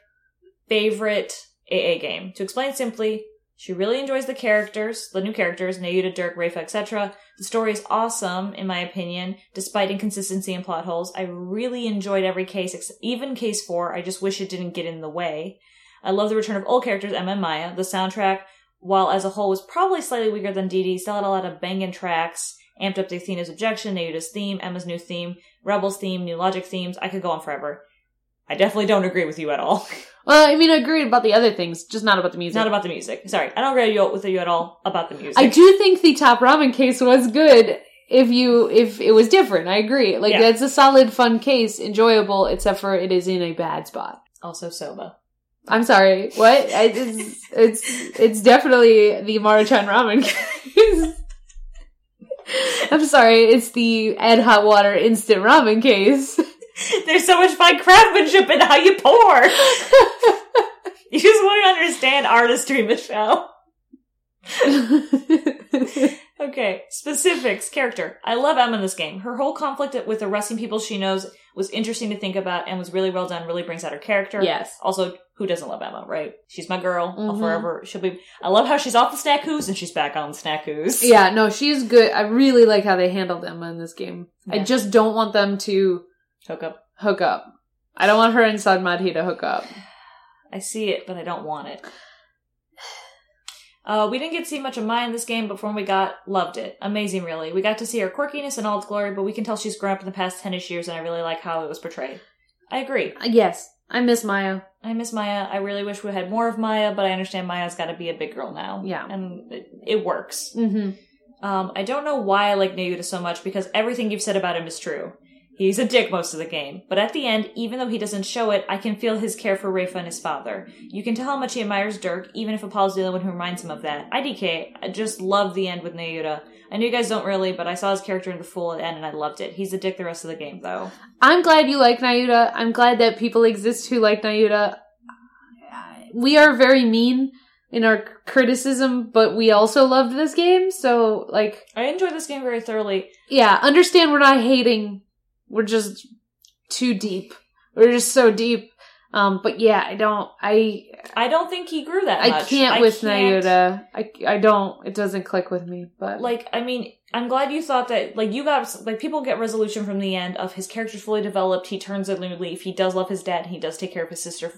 favorite AA game. To explain simply, she really enjoys the characters, the new characters, Nahyuta, Dhurke, Rayfa, etc. The story is awesome, in my opinion, despite inconsistency and plot holes. I really enjoyed every case, even case four. I just wish it didn't get in the way. I love the return of old characters, Ema and Maya. The soundtrack, while as a whole was probably slightly weaker than DD, still had a lot of banging tracks, amped up the Athena's objection, Nahyuta's theme, Ema's new theme, Rebel's theme, new logic themes. I could go on forever. I definitely don't agree with you at all. Well, I mean, I agree about the other things, just not about the music. Not about the music. Sorry, I don't agree with you at all about the music. I do think the top ramen case was good. If you, if it was different, I agree. Like Yeah. that's a solid, fun case, enjoyable, except for it is in a bad spot. Also, soba. I'm sorry. What? I, it's, it's it's definitely the Maruchan ramen case. I'm sorry. It's the Ed Hot Water instant ramen case. There's so much fine craftsmanship in how you pour. You just want to understand artistry, Michelle. Okay, specifics, character. I love Ema in this game. Her whole conflict with arresting people she knows was interesting to think about and was really well done, really brings out her character. yes. Also, who doesn't love Ema, right? She's my girl. I'll Mhm. forever, she'll be, I love how she's off the snackoos and she's back on the snackoos. Yeah. No, she's good. I really like how they handled Ema in this game. I just don't want them to Hook up. hook up. I don't want her and Sahdmadhi to hook up. I see it, but I don't want it. Uh, we didn't get to see much of Maya in this game, but from we got, loved it. Amazing, really. We got to see her quirkiness in all its glory, but we can tell she's grown up in the past 10ish years, and I really like how it was portrayed. I agree. Uh, Yes. I miss Maya. I miss Maya. I really wish we had more of Maya, but I understand Maya's got to be a big girl now. Yeah. And it, it works. Mm-hmm. Um, I don't know why I like Nahyuta so much because everything you've said about him is true. He's a dick most of the game, but at the end, even though he doesn't show it, I can feel his care for Rayfa and his father. You can tell how much he admires Dhurke, even if Apollo's the only one who reminds him of that. IDK, I just love the end with Nahyuta. I know you guys don't really, but I saw his character in the full end and I loved it. He's a dick the rest of the game, though. I'm glad you like Nahyuta. I'm glad that people exist who like Nahyuta. We are very mean in our criticism, but we also loved this game. So, like, I enjoyed this game very thoroughly. yeah, understand we're not hating. We're just too deep. We're just so deep. Um, but yeah, I don't, I, I don't think he grew that I much. can't with can't-. I, I don't, it doesn't click with me, but like i mean i'm glad you thought that like you got like people get resolution from the end of his character's fully developed he turns a new leaf he does love his dad and he does take care of his sister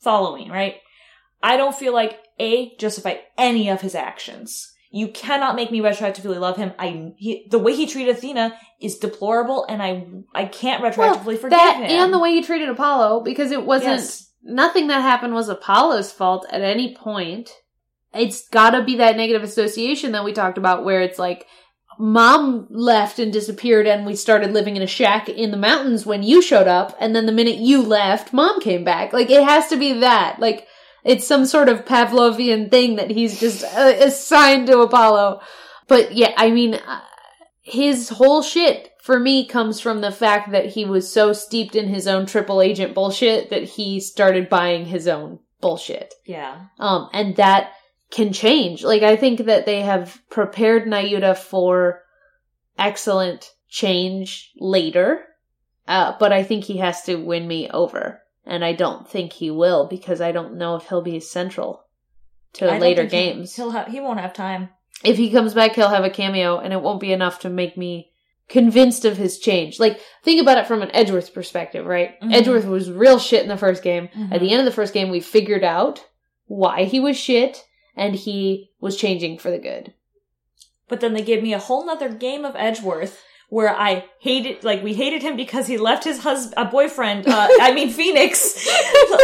following right i don't feel like a justify any of his actions you cannot make me retroactively love him i he, the way he treated athena is deplorable and i i can't retroactively forgive that him and the way he treated Apollo, because it wasn't, Yes. nothing that happened was Apollo's fault at any point. It's gotta be that negative association that we talked about where it's like, mom left and disappeared and we started living in a shack in the mountains when you showed up and then the minute you left, mom came back. Like, it has to be that. Like, it's some sort of Pavlovian thing that he's just uh, assigned to Apollo. But yeah, I mean, uh, his whole shit for me comes from the fact that he was so steeped in his own triple agent bullshit that he started buying his own bullshit. yeah Um, and that can change. Like, I think that they have prepared Nahyuta for excellent change later. Uh, but I think he has to win me over. And I don't think he will because I don't know if he'll be central to I later think he- games. he'll have he won't have time if he comes back, he'll have a cameo, and it won't be enough to make me convinced of his change. Like, think about it from an Edgeworth perspective, right? Mhm. Edgeworth was real shit in the first game. Mhm. At the end of the first game, we figured out why he was shit, and he was changing for the good. But then they gave me a whole nother game of Edgeworth where I hated, like, we hated him because he left his husband, a boyfriend, uh, I mean Phoenix,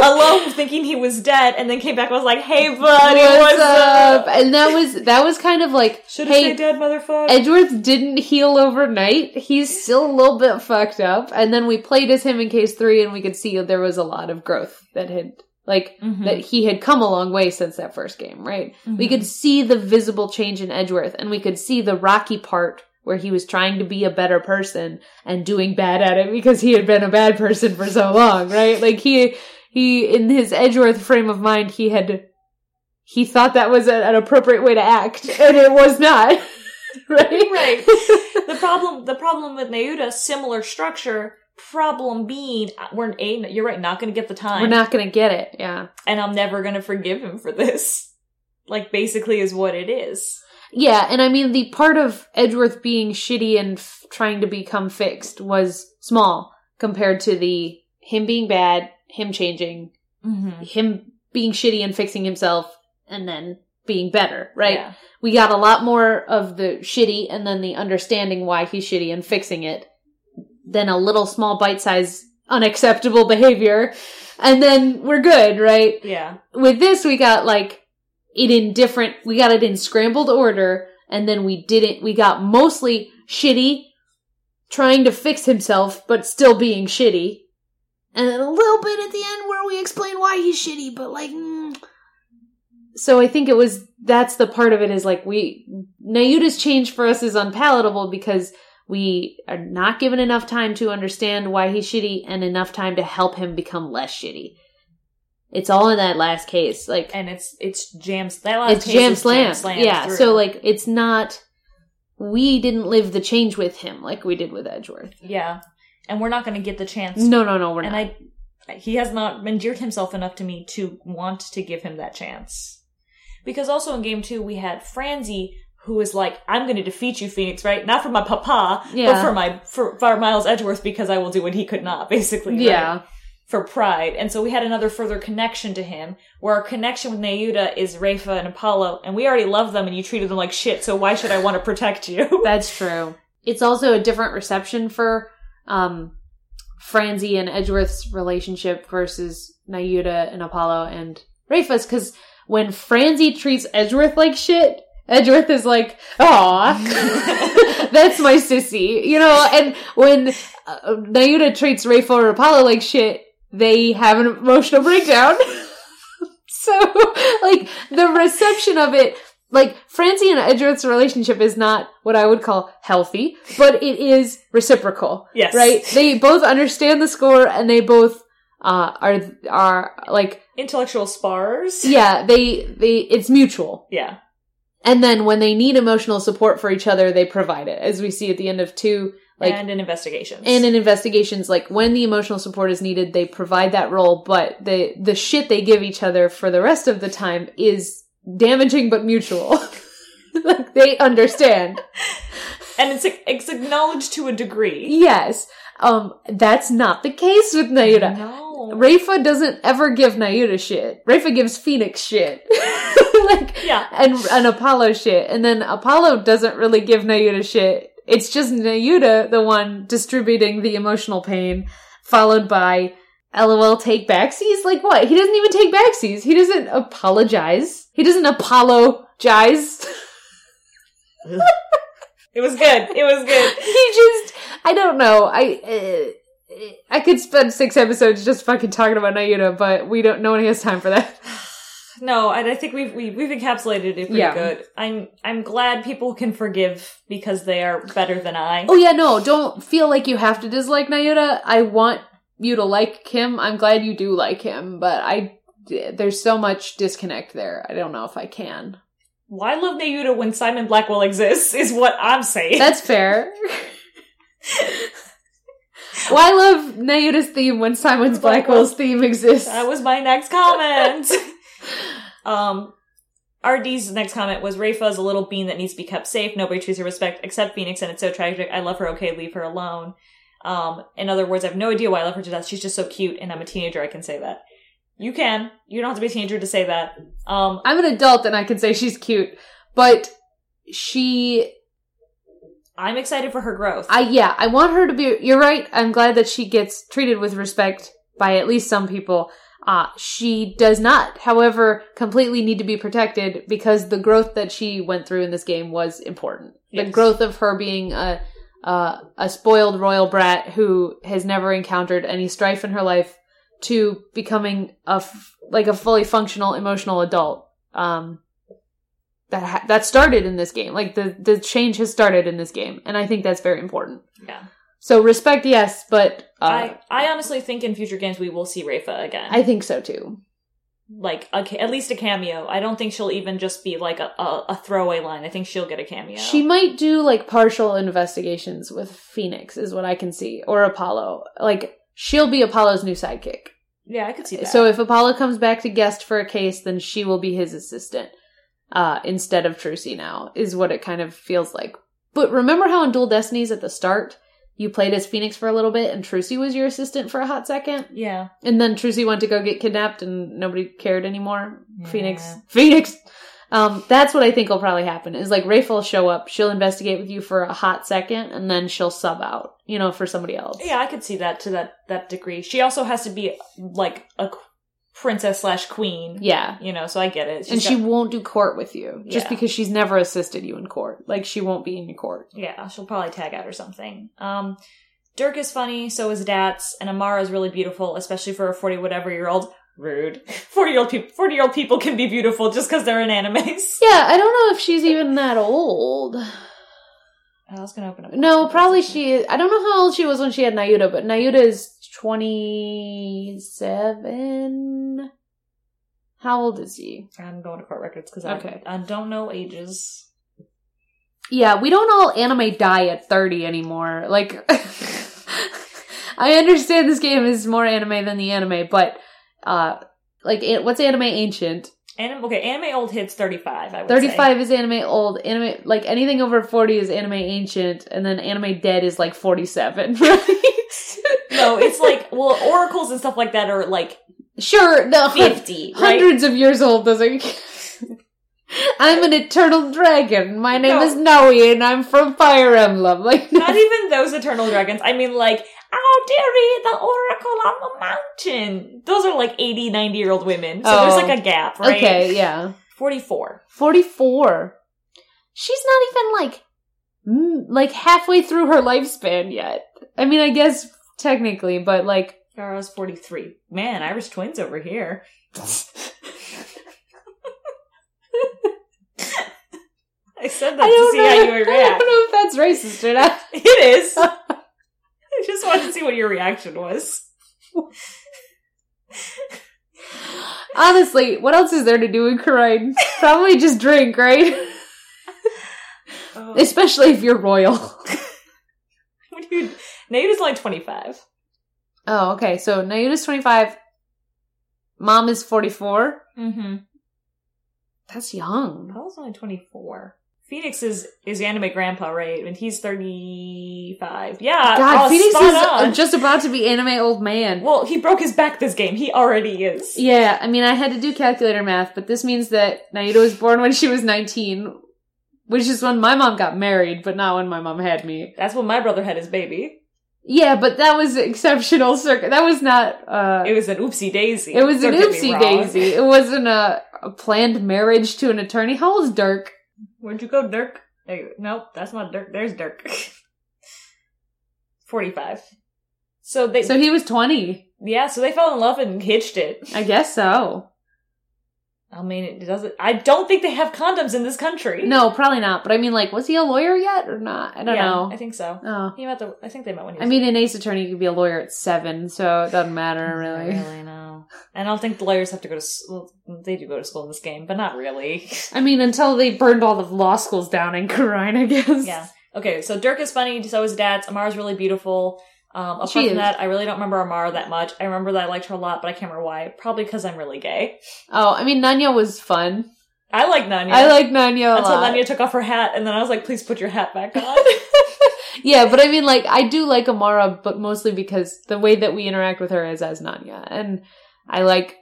alone thinking he was dead and then came back and was like, hey buddy, what's, up? And that was that was kind of like, Should've hey, stayed dead, motherfucker. Edgeworth didn't heal overnight. He's still a little bit fucked up. And then we played as him in case three, and we could see there was a lot of growth that had, like, Mhm. that he had come a long way since that first game, right? We Mhm. could see the visible change in Edgeworth, and we could see the rocky part where he was trying to be a better person and doing bad at it because he had been a bad person for so long, right? Like he, he, in his Edgeworth frame of mind, he had, he thought that was a, an appropriate way to act, and it was not. right? Right. the problem, the problem with Nahyuta, similar structure, problem being, we're a you're right, not going to get the time, We're not gonna get it. Yeah. and I'm never going to forgive him for this. Like, basically, is what it is. Yeah, and I mean the part of Edgeworth being shitty and f- trying to become fixed was small compared to the him being bad, him changing, Mm-hmm. him being shitty and fixing himself, and then being better, right? Yeah. We got a lot more of the shitty and then the understanding why he's shitty and fixing it than a little small bite size unacceptable behavior. And then we're good, right? Yeah. with this we got like it in different we got it in scrambled order and then we didn't we got mostly shitty trying to fix himself but still being shitty and then a little bit at the end where we explain why he's shitty but like mm. so i think it was that's the part of it is like we Nahyuta's change for us is unpalatable because we are not given enough time to understand why he's shitty and enough time to help him become less shitty it's all in that last case. Like And it's, it's jams, that last it's case jam is slam. slammed Yeah. through. So like it's not we didn't live the change with him like we did with Edgeworth. yeah. And we're not going to get the chance. No, no, no, we're and not. I, he has not endeared himself enough to me to want to give him that chance. Because also in game two, we had Franzi, who is like, I'm going to defeat you, Phoenix, right? Not for my papa, yeah. but for my, for, for Miles Edgeworth, because I will do what he could not, basically. right? For pride. And so we had another further connection to him, where our connection with Nahyuta is Rayfa and Apollo, and we already love them and you treated them like shit, so why should I want to protect you? That's true. It's also a different reception for um Franzi and Edgeworth's relationship versus Nahyuta and Apollo and Rayfa's because when Franzi treats Edgeworth like shit, Edgeworth is like, "Aw, that's my sissy," you know. And when uh, Nahyuta treats Rayfa or Apollo like shit, they have an emotional breakdown. so, like the reception of it, like Francie and Edgeworth's relationship is not what I would call healthy, but it is reciprocal, yes. right? They both understand the score and they both uh, are are like Intellectual spars. yeah, they they it's mutual. Yeah. And then when they need emotional support for each other, they provide it, as we see at the end of two. Like and in investigations. and in investigations, like when the emotional support is needed, they provide that role, but the the shit they give each other for the rest of the time is damaging but mutual. like they understand. and it's it's acknowledged to a degree. Yes. Um that's not the case with Nahyuta. No. Rayfa doesn't ever give Nahyuta shit. Rayfa gives Phoenix shit. like Yeah. and and Apollo shit. And then Apollo doesn't really give Nahyuta shit. It's just Nahyuta, the one distributing the emotional pain, followed by LOL take backsies? Like what? He doesn't even take backsies. He doesn't apologize. He doesn't apologize. It was good. It was good. he just, I don't know. I, uh, I could spend six episodes just fucking talking about Nahyuta, but we don't, no one has time for that. No, and I think we've we, we've encapsulated it pretty Yeah. good. I'm I'm glad people can forgive because they are better than I. Oh yeah, no, don't feel like you have to dislike Nahyuta. I want you to like him. I'm glad you do like him, but I there's so much disconnect there. I don't know if I can. Why love Nahyuta when Simon Blackwell exists is what I'm saying. That's fair. Why love Nahyuta's theme when Simon's Blackwell's theme exists? That was my next comment. um, RD's next comment was Rayfa is a little bean that needs to be kept safe. Nobody treats her respect except Phoenix, and it's so tragic. I love her. Okay, leave her alone. Um, in other words, I have no idea why I love her to death. She's just so cute, and I'm a teenager. I can say that. You can. You don't have to be a teenager to say that. Um, I'm an adult and I can say she's cute, but she I'm excited for her growth. I yeah, I want her to be you're right. I'm glad that she gets treated with respect by at least some people. Uh she does not, however, completely need to be protected because the growth that she went through in this game was important. The growth of her being a uh, a spoiled royal brat who has never encountered any strife in her life to becoming a f- like a fully functional emotional adult. Um that ha- that started in this game. Like the the change has started in this game, and I think that's very important. yeah. So respect, yes, but uh, I, I honestly think in future games we will see Rayfa again. I think so too. like a, at least a cameo. I don't think she'll even just be like a, a, a throwaway line. I think she'll get a cameo. She might do like partial investigations with Phoenix, is what I can see, or Apollo. Like she'll be Apollo's new sidekick. yeah, I could see that. So if Apollo comes back to guest for a case, then she will be his assistant uh, instead of Trucy. Now is what it kind of feels like. But remember how in Dual Destinies at the start you played as Phoenix for a little bit, and Trucy was your assistant for a hot second, yeah, and then Trucy went to go get kidnapped, and nobody cared anymore. Phoenix, Yeah. Phoenix. Um, that's what I think will probably happen. Is like Rafe will show up, she'll investigate with you for a hot second, and then she'll sub out, you know, for somebody else. yeah, I could see that to that that degree. She also has to be like a princess slash queen. yeah. You know, so I get it. She's and she got- won't do court with you just Yeah. because she's never assisted you in court. Like she won't be in your court. Yeah, she'll probably tag out or something. Um, Dhurke is funny, so is Datz, and Amara is really beautiful, especially for a forty whatever year old. Rude. Forty year old people. Forty year old people can be beautiful just because they're in animes. Yeah, I don't know if she's even that old. I was gonna open up. No, probably she. is. I don't know how old she was when she had Nahyuta, but Nahyuta is twenty seven. How old is he? I'm going to court records because Okay. I, I don't know ages. Yeah, we don't all anime die at 30 anymore. Like, I understand this game is more anime than the anime, but, uh, like, what's anime ancient? Anim- okay, anime old hits thirty five. I would say. 35 is anime old. Anime, like, anything over 40 is anime ancient, and then anime dead is like 47, right? No, it's like well, oracles and stuff like that are like Sure, no, hun- fifty, right? hundreds of years old doesn't. I'm an eternal dragon. My name No. is Noe, and I'm from Fire Emblem. Like, Not even those eternal dragons. I mean, like, oh, dearie, the oracle on the mountain. Those are like 80, 90 year old women. So Oh. there's like a oh, gap, right? okay, yeah. 44. 44. She's not even like like halfway through her lifespan yet. I mean, I guess technically, but like I was 43. Man, Irish twins over here. I said that I to see know. how you would I don't know if that's racist or not. It is. I just wanted to see what your reaction was. Honestly, what else is there to do in Khura'in? Probably just drink, right? Oh. Especially if you're royal. You- only 25. Oh, okay. So Nahyuta's 25. Mom is 44. Mm-hmm. That's young. Paul's only 24. Phoenix is is anime grandpa, right? And he's 35. Yeah. God, oh, Phoenix is on. just about to be anime old man. Well, he broke his back this game. He already is. Yeah, I mean, I had to do calculator math, but this means that Nahyuta was born when she was 19, which is when my mom got married, but not when my mom had me. That's when my brother had his baby. Yeah, but that was exceptional circ. That was not, uh, It was an oopsie daisy. it was an Don't oopsie daisy. It wasn't a, a planned marriage to an attorney. How old is Dhurke? Where'd you go, Dhurke? Hey, nope, that's not Dhurke. There's Dhurke. 45. So they, So he was 20. yeah, so they fell in love and hitched it. I guess so. I mean, it doesn't, I don't think they have condoms in this country. No, probably not. But I mean, like, was he a lawyer yet or not? I don't Yeah, know. I think so. Oh. He met the, I think they met when he was I mean, an ace attorney could be a lawyer at seven, so it doesn't matter, really. really know. And I don't think the lawyers have to go to school. They do go to school in this game, but not really. I mean, until they burned all the law schools down in Khura'in, I guess. yeah. Okay, so Dhurke is funny, so is Datz. Amara's really beautiful. Um, apart She from that, I really don't remember Amara that much. I remember that I liked her a lot, but I can't remember why. Probably because I'm really gay. Oh, I mean, Nanya was fun. I like Nanya. I like Nanya a Until lot. Nanya took off her hat, and then I was like, please put your hat back on. yeah, but I mean, like, I do like Amara, but mostly because the way that we interact with her is as Nanya. And I like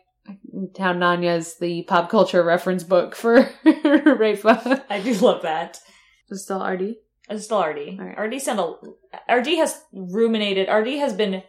how Nanya is the pop culture reference book for Rayfa. I do love that. Is still RD? It's still RD. Alright. RD sent a, RD has ruminated, RD has been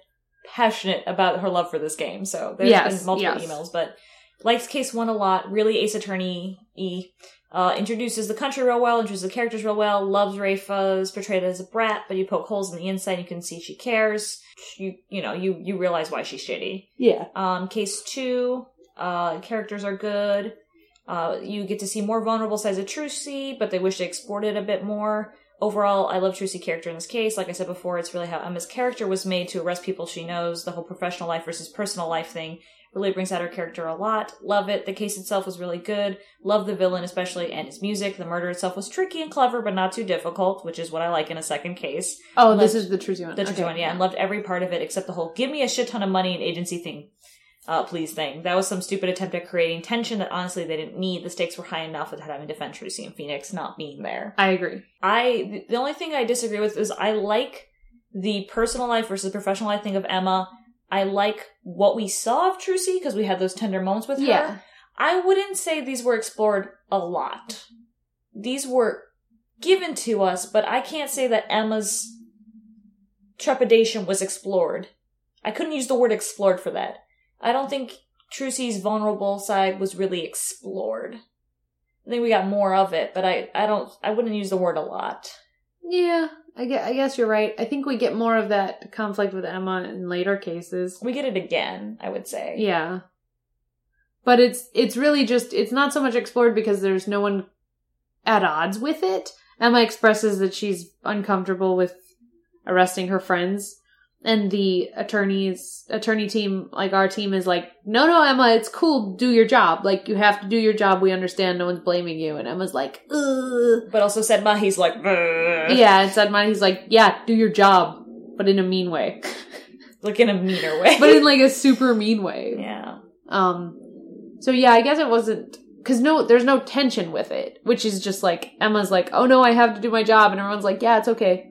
passionate about her love for this game, so there's Yes, been multiple yes. emails, but likes case one a lot, really Ace Attorney E. Uh, introduces the country real well, introduces the characters real well, loves Rayfa, is portrayed as a brat, but you poke holes in the inside, you can see she cares. You, you know, you, you realize why she's shitty. Yeah. Um, case two, uh, characters are good. Uh, you get to see more vulnerable sides of Trucy, but they wish they explored it a bit more. Overall, I love Trucy character in this case. Like I said before, it's really how Ema's character was made to arrest people she knows. The whole professional life versus personal life thing Really brings out her character a lot. Love it. The case itself was really good. Love the villain especially and his music. The murder itself was tricky and clever, but not too difficult, which is what I like in a second case. Oh, Loved- this is the Trucy one. The tricky Okay. one, yeah, and loved every part of it except the whole "give me a shit ton of money and agency thing." Uh, please thing. That was some stupid attempt at creating tension that honestly they didn't need. The stakes were high enough with having to defend Trucy and Phoenix not being there. I agree. I the only thing I disagree with is I like the personal life versus professional life thing of Ema. I like what we saw of Trucy because we had those tender moments with her. I wouldn't say these were explored a lot. These were given to us, but I can't say that Ema's trepidation was explored. I couldn't use the word explored for that. I don't think Trucy's vulnerable side was really explored. I think we got more of it, but I, I don't I wouldn't use the word a lot. Yeah. I guess, I guess you're right. I think we get more of that conflict with Ema in later cases. We get it again, I would say. Yeah. But it's it's really just it's not so much explored because there's no one at odds with it. Ema expresses that she's uncomfortable with arresting her friends and the attorneys attorney team like our team is like no no Ema it's cool do your job like you have to do your job we understand no one's blaming you and Ema's like Ugh. But also Sahdmadhi's like, "Brr." yeah and Sahdmadhi's like yeah do your job but in a mean way like in a meaner way. but in like a super mean way yeah. Um, so yeah, I guess it wasn't because no, there's no tension with it, which is just like Ema's like, oh no, I have to do my job, and everyone's like, yeah, it's okay,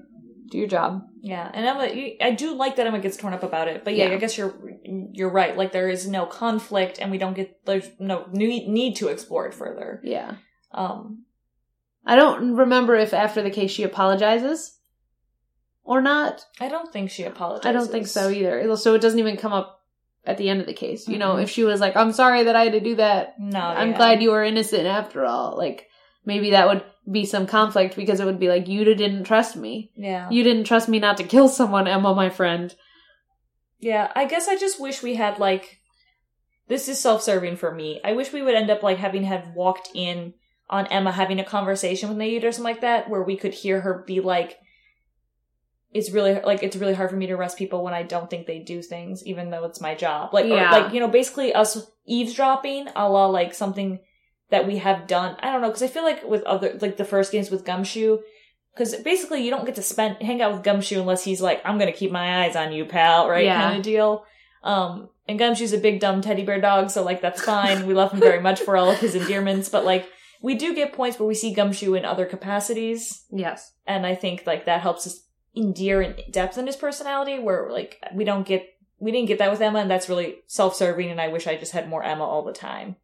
do your job. Yeah, and Ema, I do like that Ema gets torn up about it, but yeah, Yeah. I guess you're you're right. Like there is no conflict, and we don't get there's no need need to explore it further. Yeah, Um, I don't remember if after the case she apologizes or not. I don't think she apologizes. I don't think so either. So it doesn't even come up at the end of the case. You know, Mhm. if she was like, I'm sorry that I had to do that. No, I'm yeah. glad you were innocent after all. Like maybe that would be some conflict because it would be like you didn't trust me. Yeah, You didn't trust me not to kill someone, Ema, my friend. yeah. I guess I just wish we had like this is self serving for me. I wish we would end up like having had walked in on Ema having a conversation with Nayid or something like that, where we could hear her be like. It's really like it's really hard for me to arrest people when I don't think they do things, even though it's my job. Like, or, Yeah. like you know, basically us eavesdropping, a la like something that we have done. I don't know because I feel like with other like the first games with Gumshoe, because basically you don't get to spend hang out with Gumshoe unless he's like, I'm gonna keep my eyes on you, pal, right? Yeah. Kind of deal. Um, and Gumshoe's a big dumb teddy bear dog, so like that's fine. we love him very much for all of his endearments, but like we do get points where we see Gumshoe in other capacities, Yes. and I think like that helps us endear and depth in his personality. Where like we don't get we didn't get that with Ema, and that's really self serving. And I wish I just had more Ema all the time.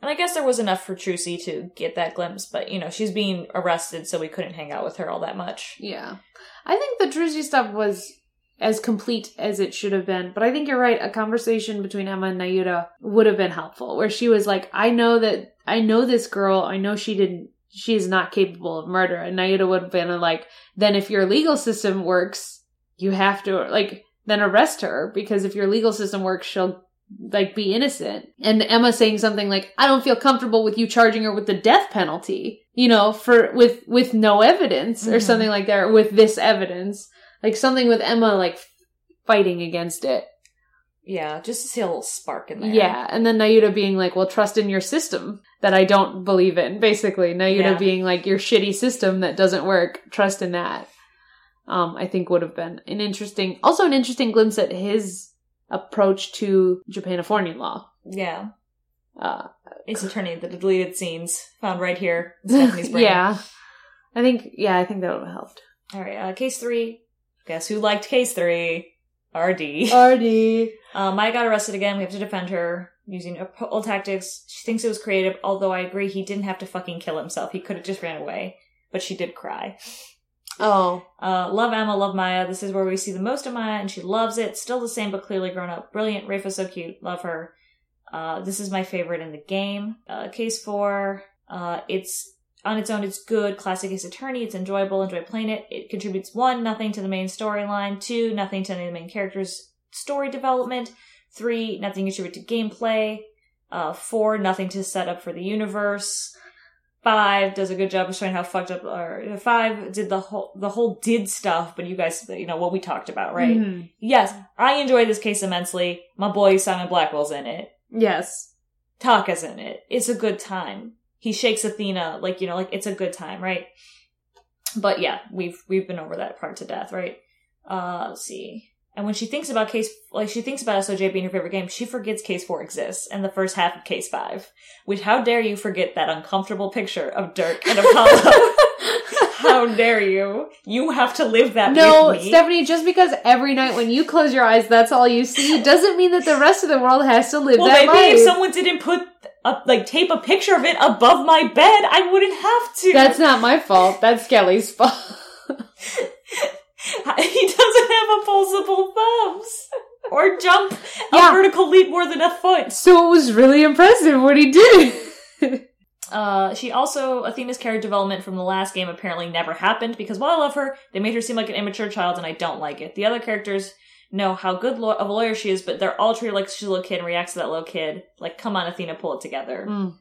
And I guess there was enough for Trucy to get that glimpse, but you know she's being arrested, so we couldn't hang out with her all that much. Yeah. I think the Trucy stuff was as complete as it should have been. But I think you're right. A conversation between Ema and Nahyuta would have been helpful, where she was like, I know that, I know this girl. I know she didn't, she is not capable of murder. And Nahyuta would have been like, then if your legal system works, you have to, like, then arrest her because if your legal system works, she'll like be innocent. And Ema saying something like, I don't feel comfortable with you charging her with the death penalty, you know, for, with, with no evidence or Mhm. something like that, or with this evidence. Like something with Ema like fighting against it. Yeah, just to see a little spark in there. Yeah. And then Nahyuta being like, well, trust in your system that I don't believe in, basically. Nahyuta Yeah. being like, your shitty system that doesn't work, trust in that. Um, I think would have been an interesting, also an interesting glimpse at his approach to Japanifornian law. yeah. Uh, Ace Attorney, the deleted scenes found right here. in Stephanie's brain. yeah. I think, yeah, I think that would have helped. All right, uh, case three. Guess who liked case three? RD. Artie. Um, Maya got arrested again. We have to defend her using old tactics. She thinks it was creative, although I agree he didn't have to fucking kill himself. He could have just ran away. But she did cry. Oh. Uh, love Ema, love Maya. This is where we see the most of Maya, and she loves it. Still the same, but clearly grown up. Brilliant. Rayfa's so cute. Love her. Uh, this is my favorite in the game. Uh, case four. Uh, it's on its own. It's good. Classic Ace Attorney. It's enjoyable. Enjoy playing it. It contributes one, nothing to the main storyline. Two, nothing to any of the main characters' story development. Three, nothing to contribute to gameplay. Uh, four, nothing to set up for the universe. Five does a good job of showing how fucked up. Or five did the whole the whole did stuff, but you guys, you know what we talked about, right? Mhm. Yes, I enjoy this case immensely. My boy Simon Blackwell's in it. Yes. Taka's in it. It's a good time. He shakes Athena, like, you know, like, it's a good time, right? But yeah, we've, we've been over that part to death, right? Uh, let's see. And when she thinks about case, like, she thinks about SOJ being her favorite game, she forgets case 4 exists and the first half of case 5. Which, how dare you forget that uncomfortable picture of Dhurke and Apollo? how dare you? You have to live that No. Stephanie, just because every night when you close your eyes, that's all you see, doesn't mean that the rest of the world has to live that way. well, that maybe life. if someone didn't put, a, like, tape a picture of it above my bed, I wouldn't have to. That's not my fault. That's Kelly's fault. He doesn't have opposable thumbs or jump Yeah. a vertical leap more than a foot. So it was really impressive what he did. Uh, she also Athena's character development from the last game apparently never happened because while I love her, they made her seem like an immature child, and I don't like it. The other characters know how good lo- of a lawyer she is, but they're all treated like she's a little kid and reacts to that little kid. Like, come on, Athena, pull it together. Mm.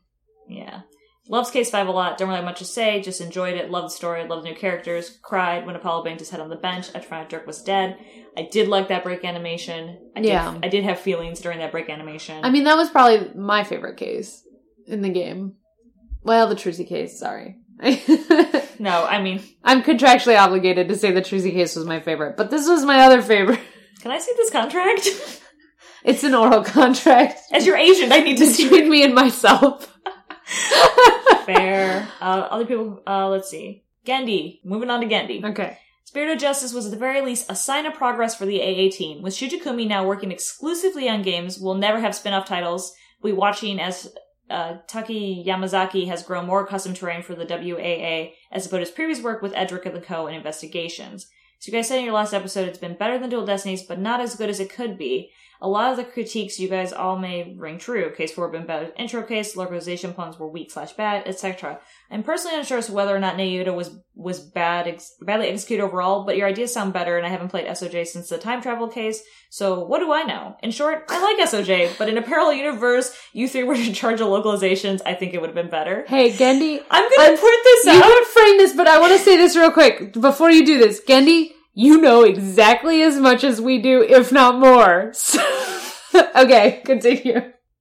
Yeah. Loves Case 5 a lot. Don't really have much to say. Just enjoyed it. Loved the story. Loved the new characters. Cried when Apollo banged his head on the bench after found out Dhurke was dead. I did like that break animation. I Yeah. Did, I did have feelings during that break animation. I mean, that was probably my favorite case in the game. Well, the Trucy case, sorry. no, I mean, I'm contractually obligated to say the Trucy case was my favorite, but this was my other favorite. can I see this contract? It's an oral contract As your agent, I need to see between me and myself. Fair. Uh, other people, uh, let's see. Gendy. Moving on to Gendy. Okay. Spirit of Justice was at the very least a sign of progress for the AA team. With Shu Takumi now working exclusively on games, we'll never have spin-off titles. We'll watching as uh, Taki Yamazaki has grown more accustomed to writing for the WAA as opposed to his previous work with Edric and the Co. and Investigations. So you guys said in your last episode it's been better than Dual Destinies, but not as good as it could be. A lot of the critiques you guys all may ring true. Case 4 been better intro case, localization puns were weak slash bad, etc. I'm personally unsure as to whether or not Nahyuta was was bad ex- badly executed overall, but your ideas sound better, and I haven't played SOJ since the time travel case, so what do I know? In short, I like SOJ, but in a parallel universe, you three were in charge of localizations, I think it would have been better. Hey, Gendy, I'm gonna I'm- put this you out. can frame this, but I want to say this real quick before you do this. Gendy, you know exactly as much as we do, if not more. So- okay, continue.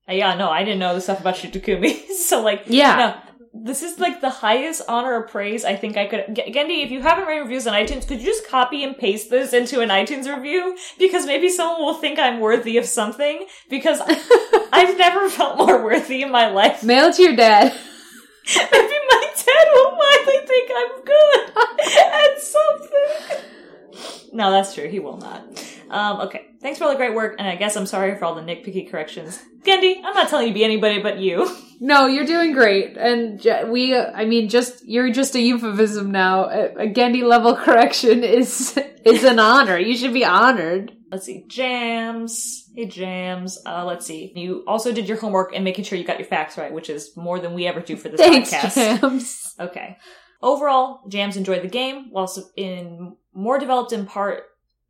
Uh, Yeah, no, I didn't know the stuff about Shu Takumi, so like, Yeah. no, this is like the highest honor of praise I think I could. G- Gendy, if you haven't written reviews on iTunes, could you just copy and paste this into an iTunes review? Because maybe someone will think I'm worthy of something. Because I've never felt more worthy in my life. Mail it to your dad. maybe my dad will finally think I'm good at something. No, that's true. He will not. Um, okay. Thanks for all the great work, and I guess I'm sorry for all the nitpicky corrections. Gendy, I'm not telling you to be anybody but you. No, you're doing great, and we. I mean, just you're just a euphemism now. A, a Gendy level correction is is an honor. You should be honored. Let's see. Jams. Hey, Jams. Uh, let's see. You also did your homework and making sure you got your facts right, which is more than we ever do for this Thanks, podcast. Jams. Okay. Overall, Jams enjoyed the game, whilst in more developed in part,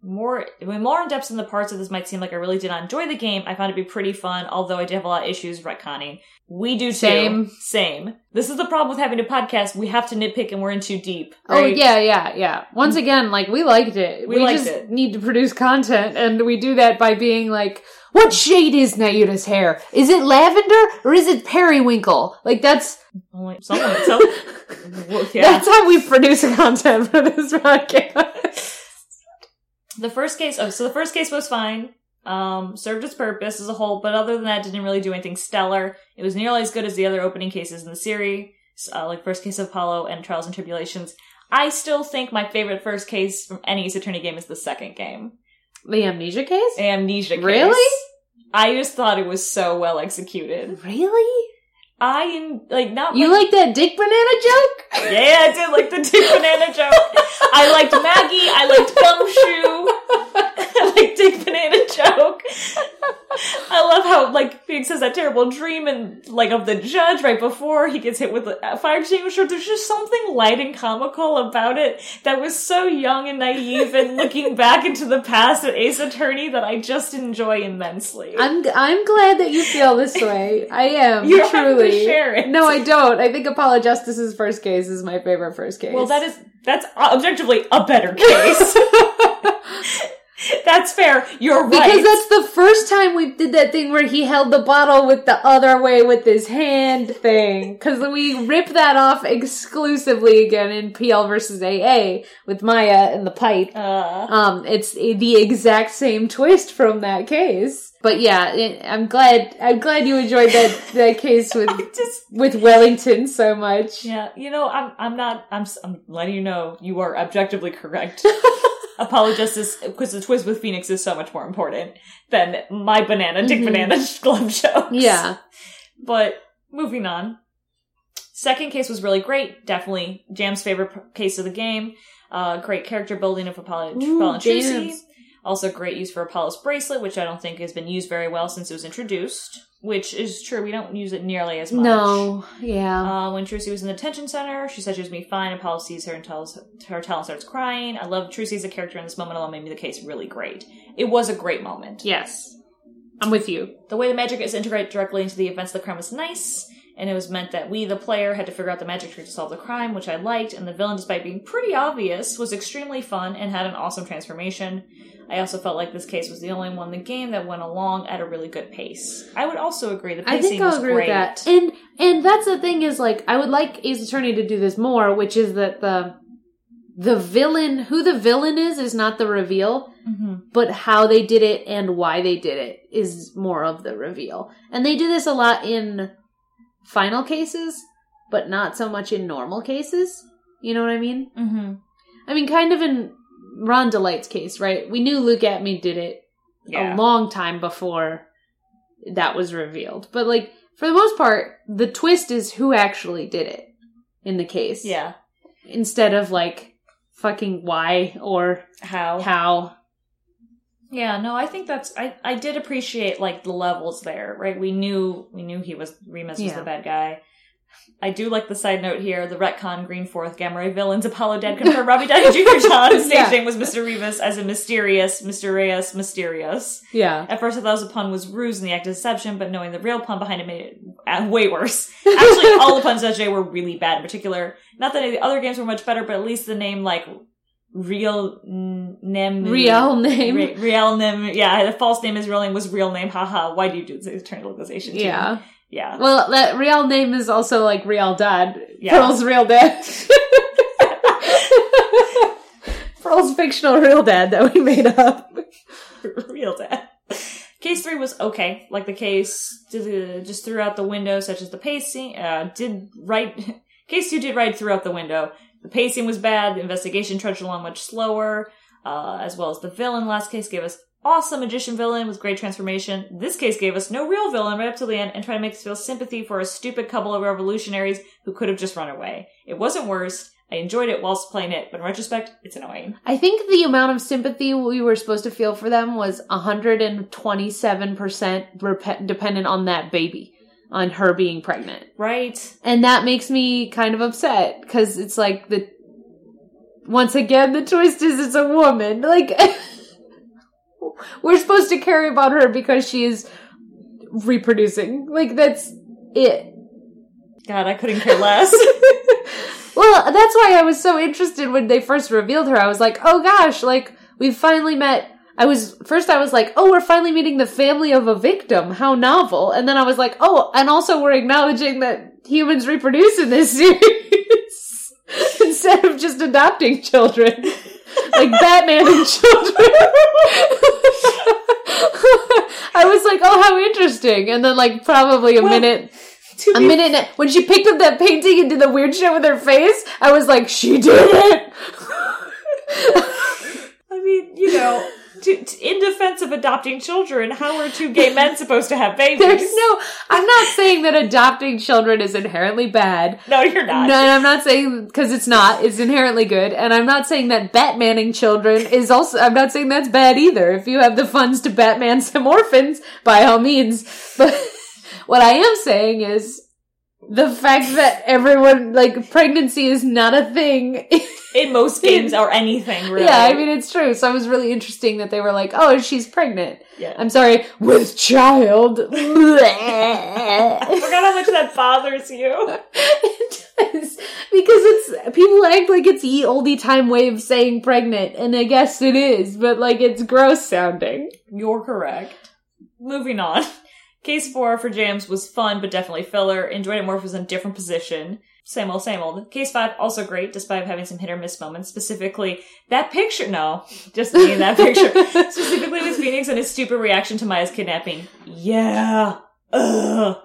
more when more in depth in the parts of this might seem like I really did not enjoy the game. I found it to be pretty fun, although I did have a lot of issues retconning. We do too. Same. Same. This is the problem with having a podcast. We have to nitpick and we're in too deep. Oh yeah, yeah, yeah. Once again, like we liked it. We liked just it. need to produce content, and we do that by being like, "What shade is Nahyuta's hair? Is it lavender or is it periwinkle?" Like that's Only someone. Some, well, yeah. that's how we produce content for this podcast. The first case, oh, so the first case was fine. Um, served its purpose as a whole, but other than that, didn't really do anything stellar. It was nearly as good as the other opening cases in the series, uh, like first case of Apollo and Trials and Tribulations. I still think my favorite first case from any Ace Attorney game is the second game, the amnesia case? Amnesia. Case. Really? I just thought it was so well executed. Really? I am like not You like that dick banana joke? Yeah, I did like the Dick Banana joke. I liked Maggie. I liked Gumshoe. I liked Dick Banana joke. I love how like Phoenix has that terrible dream and like of the judge right before he gets hit with a fire extinguisher. There's just something light and comical about it that was so young and naive and looking back into the past at Ace Attorney that I just enjoy immensely. I'm I'm glad that you feel this way. I am You don't have to truly. share it. No, I don't. I think Apollo Justice's first case is my favorite first case. well, that is that's objectively a better case. That's fair. You're right. Because that's the first time we did that thing where he held the bottle with the other way with his hand thing. Because we rip that off exclusively again in PL versus AA with Maya and the pipe. uh, Um, it's the exact same twist from that case. But yeah, it, I'm glad. I'm glad you enjoyed that that case with just with Wellington so much. yeah, you know, I'm I'm not I'm I'm letting you know you are objectively correct. Justice because the twist with Phoenix is so much more important than my banana Dick Mhm. Banana glove show. Yeah. But moving on. Second case was really great. Definitely Jam's favorite p- case of the game. Uh, great character building of Apollo, Ooh, Apollo and Trucy. Jams. Also great use for Apollo's bracelet, which I don't think has been used very well since it was introduced. Which is true. We don't use it nearly as much. No. Yeah. Uh, when Trucy was in the detention center, she said she was going to be fine. Apollo sees her and tells her and starts crying. I love Trucy as a character in this moment alone made me the case really great. It was a great moment. yes. I'm with you. The way the magic is integrated directly into the events of the crime was nice, and it was meant that we, the player, had to figure out the magic trick to solve the crime, which I liked, and the villain, despite being pretty obvious, was extremely fun and had an awesome transformation. I also felt like this case was the only one in the game that went along at a really good pace. I would also agree the I pacing think I'll was agree great. with that. And and that's the thing is like I would like Ace Attorney to do this more, which is that the the villain who the villain is is not the reveal, Mhm. but how they did it and why they did it is more of the reveal. And they do this a lot in final cases, but not so much in normal cases. You know what I mean? Mm-hmm. I mean, kind of in Ron DeLite's case, right? We knew Luke Atmey did it Yeah. a long time before that was revealed. But like for the most part, the twist is who actually did it in the case. yeah. Instead of like fucking why or How? how. Yeah, no, I think that's I I did appreciate like the levels there, right? We knew we knew he was Remus was Yeah. the bad guy. I do like the side note here, the retcon Green Fourth Gamma Ray villains Apollo dead confirmed Robbie Downey Jr. John's stage Yeah. name was Mr. Remus as a mysterious, Mr. mysterious, mysterious. Yeah. At first I thought it was a pun was ruse in the act of deception, but knowing the real pun behind it made it uh, way worse. Actually, all the puns today were really bad. In particular, not that any of the other games were much better, but at least the name like real n- nem Real name. Re- real name. Yeah, the false name is real name was real name. Haha. Why do you do this internalization? too? Yeah. yeah. Well, that real name is also like real dad. Yeah. Pearl's real dad. Pearl's fictional real dad that we made up. real dad. Case three was okay, like the case just threw out the window, such as the pacing. Uh, did right. Case two did right throughout the window. The pacing was bad. The investigation trudged along much slower, uh, as well as the villain. Last case gave us awesome magician villain with great transformation. This case gave us no real villain right up to the end and tried to make us feel sympathy for a stupid couple of revolutionaries who could have just run away. It wasn't worse. I enjoyed it whilst playing it, but in retrospect, it's annoying. I think the amount of sympathy we were supposed to feel for them was 127% rep- dependent on that baby, on her being pregnant. Right? And that makes me kind of upset because it's like the, once again, the twist is it's a woman. Like, we're supposed to care about her because she is reproducing. Like, that's it. God, I couldn't care less. well, that's why I was so interested when they first revealed her. I was like, oh gosh, like, we finally met. I was, first I was like, oh, we're finally meeting the family of a victim. How novel. And then I was like, oh, and also we're acknowledging that humans reproduce in this series instead of just adopting children. like Batman and children. I was like, oh, how interesting. And then, like, probably a Well, minute To a be minute and- when she picked up that painting and did the weird shit with her face, I was like, she did it. I mean, you know, to, to- in defense of adopting children, how are two gay men supposed to have babies? There's no, I'm not saying that adopting children is inherently bad. No, you're not. No, and I'm not saying because it's not. It's inherently good, and I'm not saying that Batmaning children is also. I'm not saying that's bad either. If you have the funds to Batman some orphans, by all means. But what I am saying is, the fact that everyone like pregnancy is not a thing. In most games or anything, really. Yeah, I mean it's true. So it was really interesting that they were like, "Oh, she's pregnant." yeah. I'm sorry, with child. I forgot how much that bothers you. It does. because it's people act like it's ye oldie time way of saying pregnant, and I guess it is, but like it's gross sounding. You're correct. Moving on. Case 4 for Jams was fun, but definitely filler. Enjoyed it more if it was in a different position. Same old, same old. Case 5, also great, despite having some hit or miss moments. Specifically, that picture, no, just me in that picture. Specifically with Phoenix and his stupid reaction to Maya's kidnapping. Yeah. Ugh.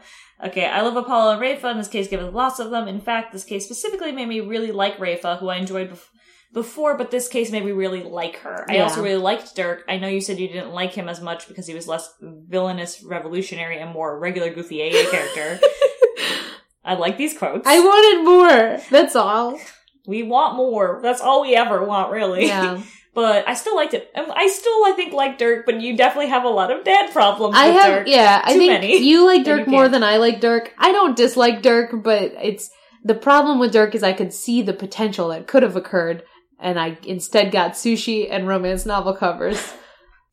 Okay, I love Apollo and Rayfa. In this case, given lots of them. In fact, this case specifically made me really like Rayfa, who I enjoyed bef- before, but this case made me really like her. I also really liked Dhurke. I know you said you didn't like him as much because he was less villainous, revolutionary, and more regular goofy AA character. I like these quotes. I wanted more. That's all. we want more. That's all we ever want, really. Yeah. but I still liked it. I still, I think, like Dhurke, but you definitely have a lot of dad problems I with have, Dhurke. yeah, I Too think many. you like Dhurke you more can't. than I like Dhurke. I don't dislike Dhurke, but it's the problem with Dhurke is I could see the potential that could have occurred, and I instead got sushi and romance novel covers.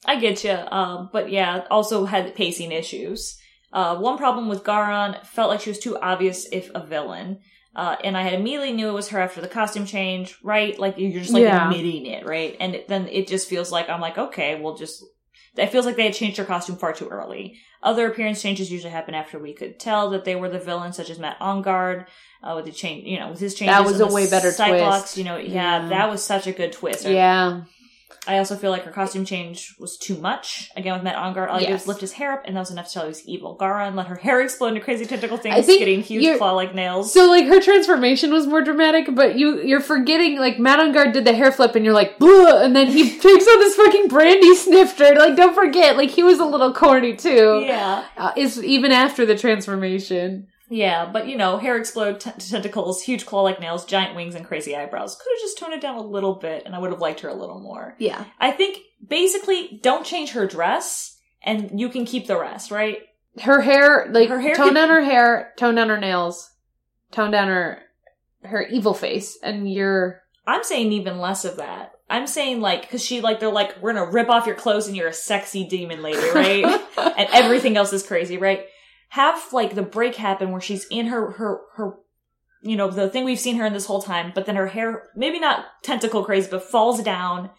I get you. Um, but yeah, also had pacing issues. Uh, one problem with Ga'ran felt like she was too obvious if a villain. Uh, and I had immediately knew it was her after the costume change, right? Like you're just like Yeah. admitting it, right? And then it just feels like I'm like, okay, we'll just. It feels like they had changed their costume far too early. Other appearance changes usually happen after we could tell that they were the villain, such as Matt Engarde. Uh, with the change, you know, with his changes. That was a way better Cyclops, twist. You know, yeah, Yeah. that was such a good twist. Yeah, I also feel like her costume change was too much. Again, with Matt Engarde, all he did Yes. was lift his hair up, and that was enough to tell he was evil. Ga'ran let her hair explode into crazy tentacle things, getting huge claw-like nails. So like her transformation was more dramatic, but you you're forgetting like Matt Engarde did the hair flip and you're like Bleh! and then he takes on this fucking brandy snifter. Like don't forget, like he was a little corny too. yeah, Uh, is even after the transformation. Yeah, but you know, hair explode, t- tentacles, huge claw-like nails, giant wings, and crazy eyebrows. Could have just toned it down a little bit, and I would have liked her a little more. Yeah. I think basically, don't change her dress, and you can keep the rest, right? Her hair like Her hair tone could- down her hair, tone down her nails, tone down her her evil face, and you're I'm saying even less of that. I'm saying like, because she like, they're like, we're gonna rip off your clothes and you're a sexy demon lady, right? and everything else is crazy, right? Have like the break happen where she's in her her her you know the thing we've seen her in this whole time, but then her hair maybe not tentacle crazy, but falls down.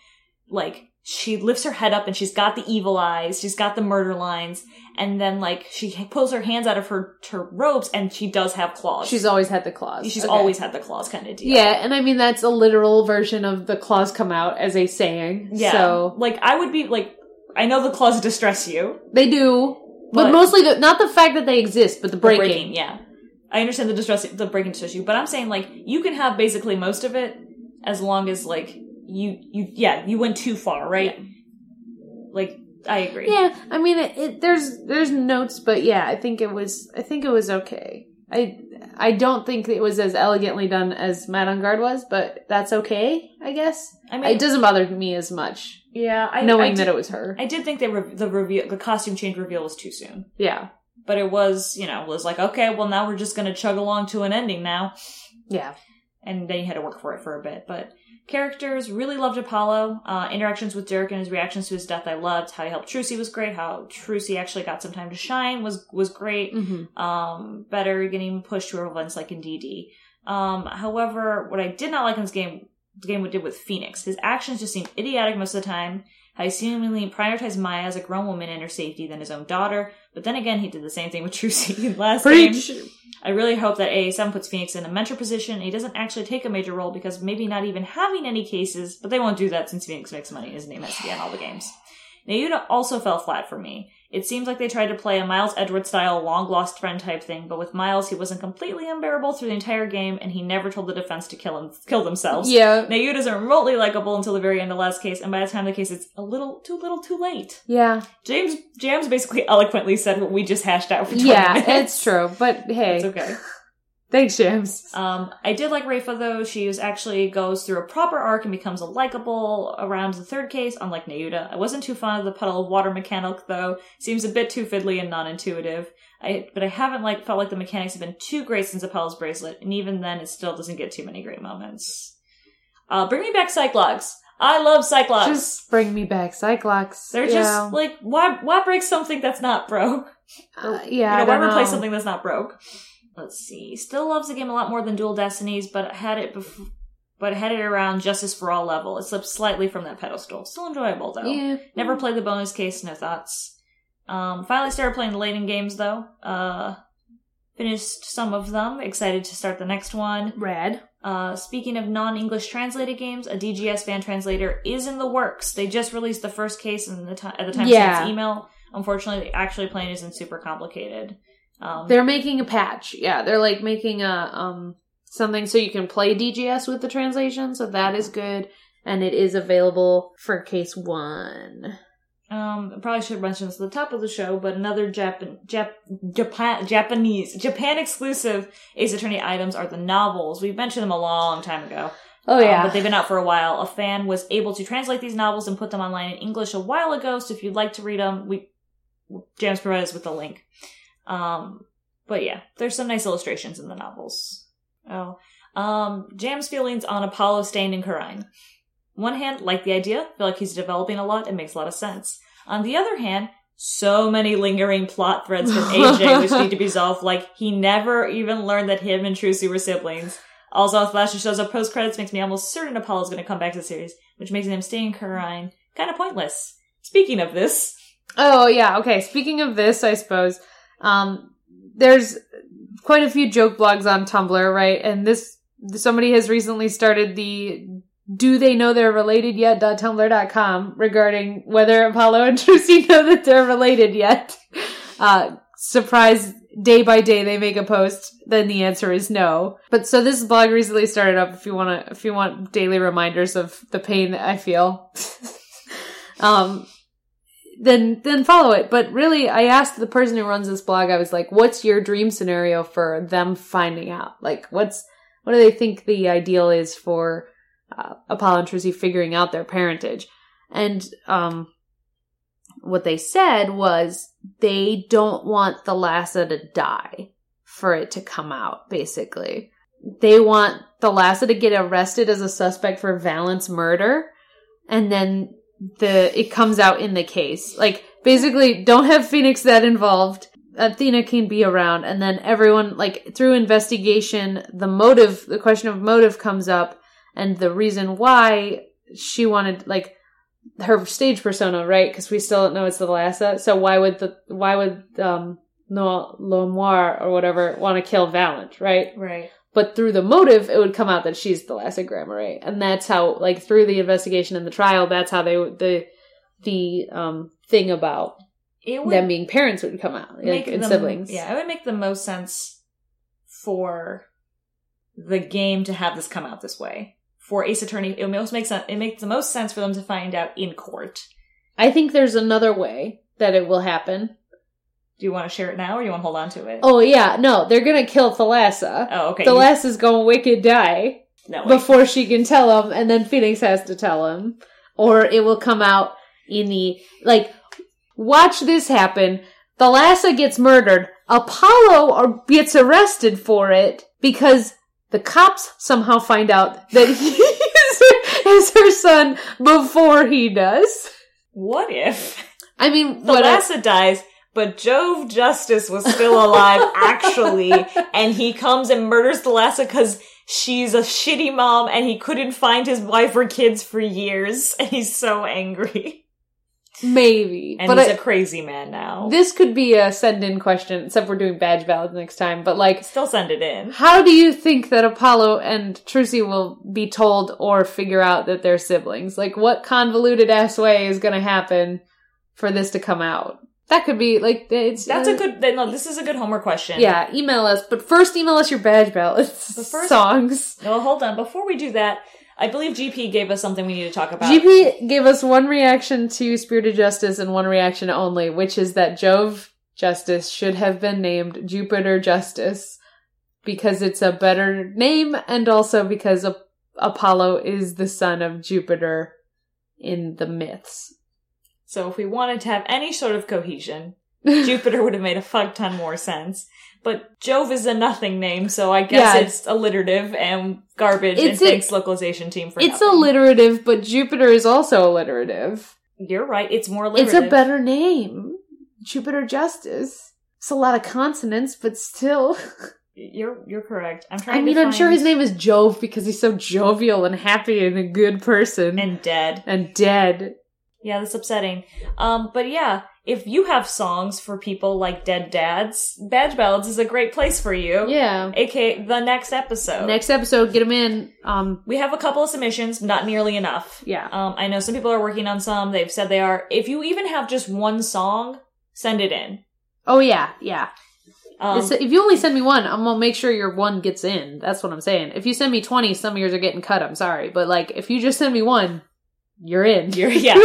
Like she lifts her head up and she's got the evil eyes, she's got the murder lines, and then like she pulls her hands out of her her robes and she does have claws. she's always had the claws. she's Okay. always had the claws kind of deal. Yeah, and I mean that's a literal version of the claws come out as a saying. Yeah. So like I would be like I know the claws distress you. they do. But, But- mostly the not the fact that they exist, but the The breaking. yeah. I understand the distress the breaking you, but I'm saying like you can have basically most of it as long as like you you yeah, you went too far, right? Like I agree. Yeah, I mean, it, it, there's there's notes, but yeah, I think it was I think it was okay. I I don't think it was as elegantly done as Matt Engarde was, but that's okay, I guess. I mean It doesn't bother me as much yeah, I knowing I that it was her. I did think that re- the reveal the costume change reveal was too soon. yeah, But it was, you know, was like, okay, well now we're just gonna chug along to an ending now. yeah, and then you had to work for it for a bit. But characters really loved Apollo. Uh, interactions with Dhurke and his reactions to his death, I loved. How he helped Trucy was great. How Trucy actually got some time to shine was was great. hmm Um, better getting pushed to events like in DD. Um, however, what I did not like in this game, the game we did with Phoenix, his actions just seemed idiotic most of the time. How he seemingly prioritized Maya as a grown woman and her safety than his own daughter. But then again, he did the same thing with Trucy in last game. preach. I really hope that AA7 puts Phoenix in a mentor position and he doesn't actually take a major role because maybe not even having any cases, but they won't do that since Phoenix makes money. His name has to be on all the games. Nahyuta also fell flat for me. It seems like they tried to play a Miles Edgeworth style long lost friend type thing, but with Miles he wasn't completely unbearable through the entire game and he never told the defense to kill him kill themselves. Yeah, Nahyuta isn't remotely likable until the very end of last case, and by the time the case it's a little too little too late. yeah, James Jams basically eloquently said what we just hashed out for 20 yeah. minutes. It's true, but hey, It's okay. Thanks, James. Um, I did like Rayfa though. She is actually goes through a proper arc and becomes a likable around the third case, unlike Nahyuta. I wasn't too fond of the puddle of water mechanic though. Seems a bit too fiddly and non-intuitive. I, but I haven't like felt like the mechanics have been too great since Apollo's bracelet, and even then, it still doesn't get too many great moments. Uh, bring me back Cyclops. I love Cyclops. Just bring me back Cyclops. They're Yeah. just like why why break something that's not broke? Uh, yeah, you know, why don't replace know. something that's not broke? Let's see. Still loves the game a lot more than Dual Destinies, but had it bef- but had it around Justice for All level. It slipped slightly from that pedestal. Still enjoyable though. Yeah. Never played the bonus case. No thoughts. Um, finally started playing the Layton games though. Uh, finished some of them. Excited to start the next one. Rad. Uh, speaking of non-English translated games, a DGS fan translator is in the works. They just released the first case in the ti at the time Yeah. of email. Unfortunately, actually playing isn't super complicated. Um, They're making a patch. Yeah, they're like making a um something so you can play DGS with the translation. So that is good, and it is available for case one. Um, I probably should mention this at the top of the show, but another Japan, Jap, Japan, Japanese, Japan exclusive Ace Attorney items are the novels. We've mentioned them a long time ago. Oh Um, yeah, but they've been out for a while. A fan was able to translate these novels and put them online in English a while ago. So if you'd like to read them, we James provided us with the link. Um, but yeah, there's some nice illustrations in the novels. Oh, um, Jam's feelings on Apollo staying in Khura'in. One hand, like the idea, feel like he's developing a lot. It makes a lot of sense. On the other hand, so many lingering plot threads from AJ which need to be solved. Like he never even learned that him and Trucy were siblings. Also, Flash shows up post credits makes me almost certain Apollo's going to come back to the series, which makes him stay in Khura'in kind of pointless. Speaking of this, Oh yeah, okay. Speaking of this, I suppose um, there's quite a few joke blogs on Tumblr, right? And this somebody has recently started the "Do they know they're related yet?" .tumblr.com regarding whether Apollo and Trucy know that they're related yet. Uh, surprise! Day by day, they make a post. Then the answer is no. But so this blog recently started up. If you want to, if you want daily reminders of the pain that I feel. um then then follow it. But really, I asked the person who runs this blog. I was like, "What's your dream scenario for them finding out? Like, what's what do they think the ideal is for uh, Apollo and Trucy figuring out their parentage?" And um, what they said was they don't want Thalassa to die for it to come out. Basically, they want Thalassa to get arrested as a suspect for Valant's murder, and then the it comes out in the case. Like basically, don't have Phoenix that involved. Athena can be around, and then everyone like through investigation, the motive, the question of motive comes up, and the reason why she wanted like her stage persona, right? Because we still don't know it's Thalassa. So why would the why would um no Lamiroir or whatever want to kill Valant, right? right? But through the motive, it would come out that she's Thalassa Gramarye, and that's how, like, through the investigation and the trial, that's how they would the the um thing about them being parents would come out, like, and the- siblings. Yeah, it would make the most sense for the game to have this come out this way. For Ace Attorney, it most makes sense. It makes the most sense for them to find out in court. I think there's another way that it will happen. Do you want to share it now, or you want to hold on to it? Oh yeah, no, they're gonna kill Thalassa. Oh, okay. Thalassa's gonna wicked die no, before she can tell him, and then Phoenix has to tell him, or it will come out in the like. Watch this happen. Thalassa gets murdered. Apollo or gets arrested for it because the cops somehow find out that he is her, is her son before he does. What if I mean, Thalassa dies, but Jove Justice was still alive, actually, and he comes and murders Thalassa because she's a shitty mom and he couldn't find his wife or kids for years, and he's so angry. maybe, And but he's I- a crazy man now. this could be a send-in question. Except we're doing Badge Ballads next time. But like, Still send it in. How do you think that Apollo and Trucy will be told or figure out that they're siblings? Like, what convoluted ass way is going to happen for this to come out? That could be like it's That's uh, a good. No, this is a good homework question. yeah. Email us, but first email us your Badge Ballads The first- songs. No, hold on. Before we do that, I believe GP gave us something we need to talk about. GP gave us one reaction to Spirit of Justice and one reaction only, which is that Jove Justice should have been named Jupiter Justice because it's a better name and also because A- Apollo is the son of Jupiter in the myths. So if we wanted to have any sort of cohesion, Jupiter would have made a fuck ton more sense. But Jove is a nothing name, so I guess Yeah. it's alliterative and garbage. It's and a- thanks localization team for it's nothing. alliterative, but Jupiter is also alliterative. You're right. It's more alliterative. It's a better name. Jupiter Justice. It's a lot of consonants, but still. You're you're correct. I'm trying. I mean, to I'm sure his name is Jove because he's so jovial and happy and a good person and dead. and dead. Yeah, that's upsetting. Um, but yeah, if you have songs for people like dead dads, Badge Ballads is a great place for you. Yeah. aka the next episode. Next episode, get them in. Um, we have a couple of submissions, not nearly enough. yeah. Um, I know some people are working on some. They've said they are. If you even have just one song, send it in. Oh yeah, yeah. Um, if you only send me one, I'm gonna make sure your one gets in. That's what I'm saying. If you send me 20, some of yours are getting cut. I'm sorry, but like if you just send me one, you're in. You're- yeah.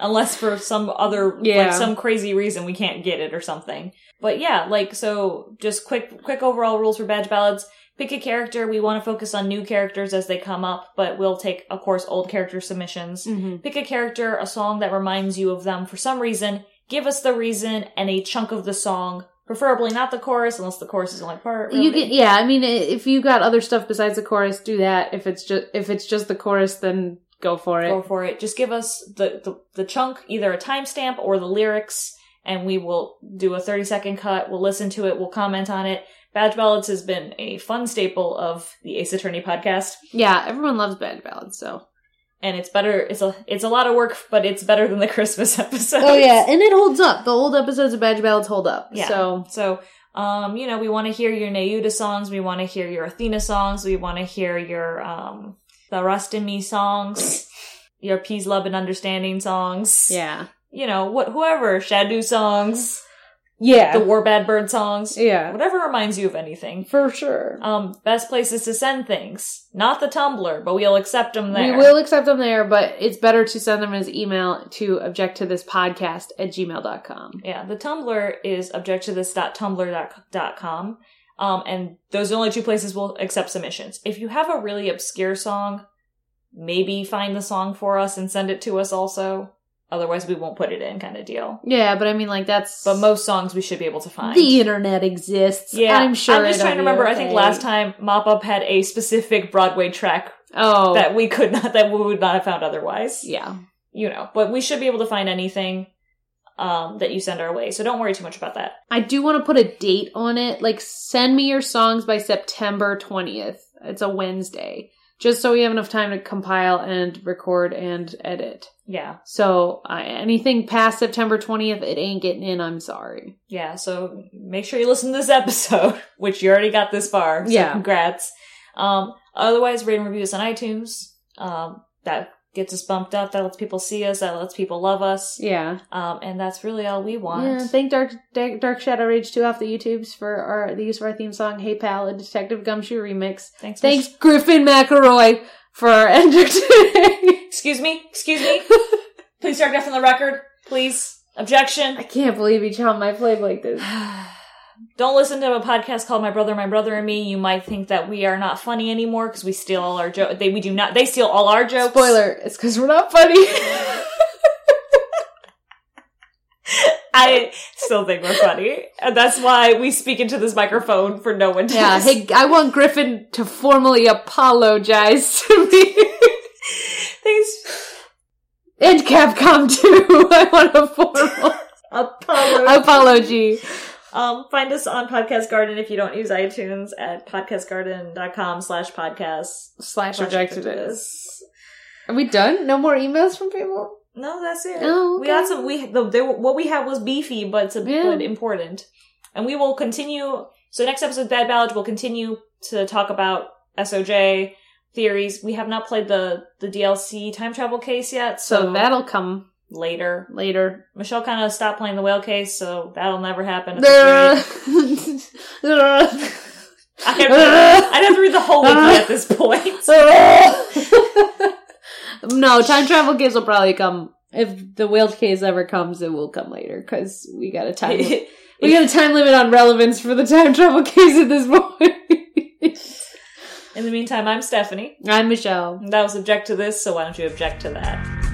unless for some other Yeah. like some crazy reason we can't get it or something. But yeah, like so just quick quick overall rules for badge ballads. Pick a character. We want to focus on new characters as they come up, but we'll take, of course, old character submissions. Mhm. Pick a character, a song that reminds you of them for some reason. Give us the reason and a chunk of the song, preferably not the chorus, unless the chorus is the only part. You really. can, yeah. I mean, if you got other stuff besides the chorus, do that. If it's just if it's just the chorus, then go for it. go for it. Just give us the, the, the chunk, either a timestamp or the lyrics, and we will do a 30 second cut. We'll listen to it. We'll comment on it. Badge Ballads has been a fun staple of the Ace Attorney podcast, Yeah, everyone loves Badge ballads. So. and it's better. It's a it's a lot of work, but it's better than the Christmas episode. Oh yeah, and it holds up. The old episodes of Badge Ballads hold up. Yeah. So So, um, you know, we want to hear your Nahyuta songs. We want to hear your Athena songs. We want to hear your um the Rust in Me songs, your Peace, Love, and Understanding songs. yeah, You know, what whoever Shadu songs. yeah, the War Bad Bird songs, yeah, whatever reminds you of anything. for sure. Um, best places to send things. Not the Tumblr, but we'll accept them there. We will accept them there, but it's better to send them as email to object to this podcast at gmail.com. Yeah, the Tumblr is objecttothis.tumblr.com. Um, and those are the only two places we'll accept submissions. If you have a really obscure song, maybe find the song for us and send it to us also. Otherwise, we won't put it in, kind of deal. Yeah, but I mean, like, that's. But most songs we should be able to find. The internet exists. yeah, I'm sure. I'm just trying to be remember. I think last time Mop Up had a specific Broadway track Oh. that we could not that we would not have found otherwise. yeah. You know, but we should be able to find anything um that you send our way. So don't worry too much about that. I do want to put a date on it. Like, send me your songs by September 20th. It's a Wednesday. Just so we have enough time to compile and record and edit. Yeah. So, uh, anything past September 20th, it ain't getting in. I'm sorry. Yeah, so make sure you listen to this episode, which you already got this far. So Yeah. congrats. Um otherwise rate and review us on iTunes. Um that gets us bumped up, that lets people see us, that lets people love us. Yeah. Um and that's really all we want. Yeah, thank Dark Dark, Shadow Rage 2 off the YouTubes for our the use of our theme song Hey Pal, a Detective Gumshoe remix. Thanks. Thanks Griffin McElroy for our entertaining. Excuse me. Excuse me. Please start from the record. Please. Objection. I can't believe he chopped my flame like this. Don't listen to a podcast called My Brother, My Brother and Me. You might think that we are not funny anymore because we steal all our jokes. They we do not. They steal all our jokes. Spoiler, it's because we're not funny. I still think we're funny, and that's why we speak into this microphone for no one to. yeah, hey, I want Griffin to formally apologize to me. Thanks, and Capcom too. I want a formal Apollo. apology. Um, find us on Podcast Garden if you don't use iTunes at podcastgarden.com slash podcast. Slash objective is. Are we done? No more emails from people? No, that's it. Oh, We got some. We the, they, what we had was beefy, but it's a, Yeah. but important. And we will continue. So next episode, Bad Ballad, will continue to talk about SOJ theories. We have not played the the DLC time travel case yet, so, So that'll come later. later. Michelle kind of stopped playing the whale case, so that'll never happen. I have to, I'd have to read the whole wiki at this point. no, time travel case will probably come. If the whale case ever comes, it will come later because we got a time. We got a time limit on relevance for the time travel case at this point. In the meantime, I'm Stephanie. I'm Michelle. That was object to this, so why don't you object to that?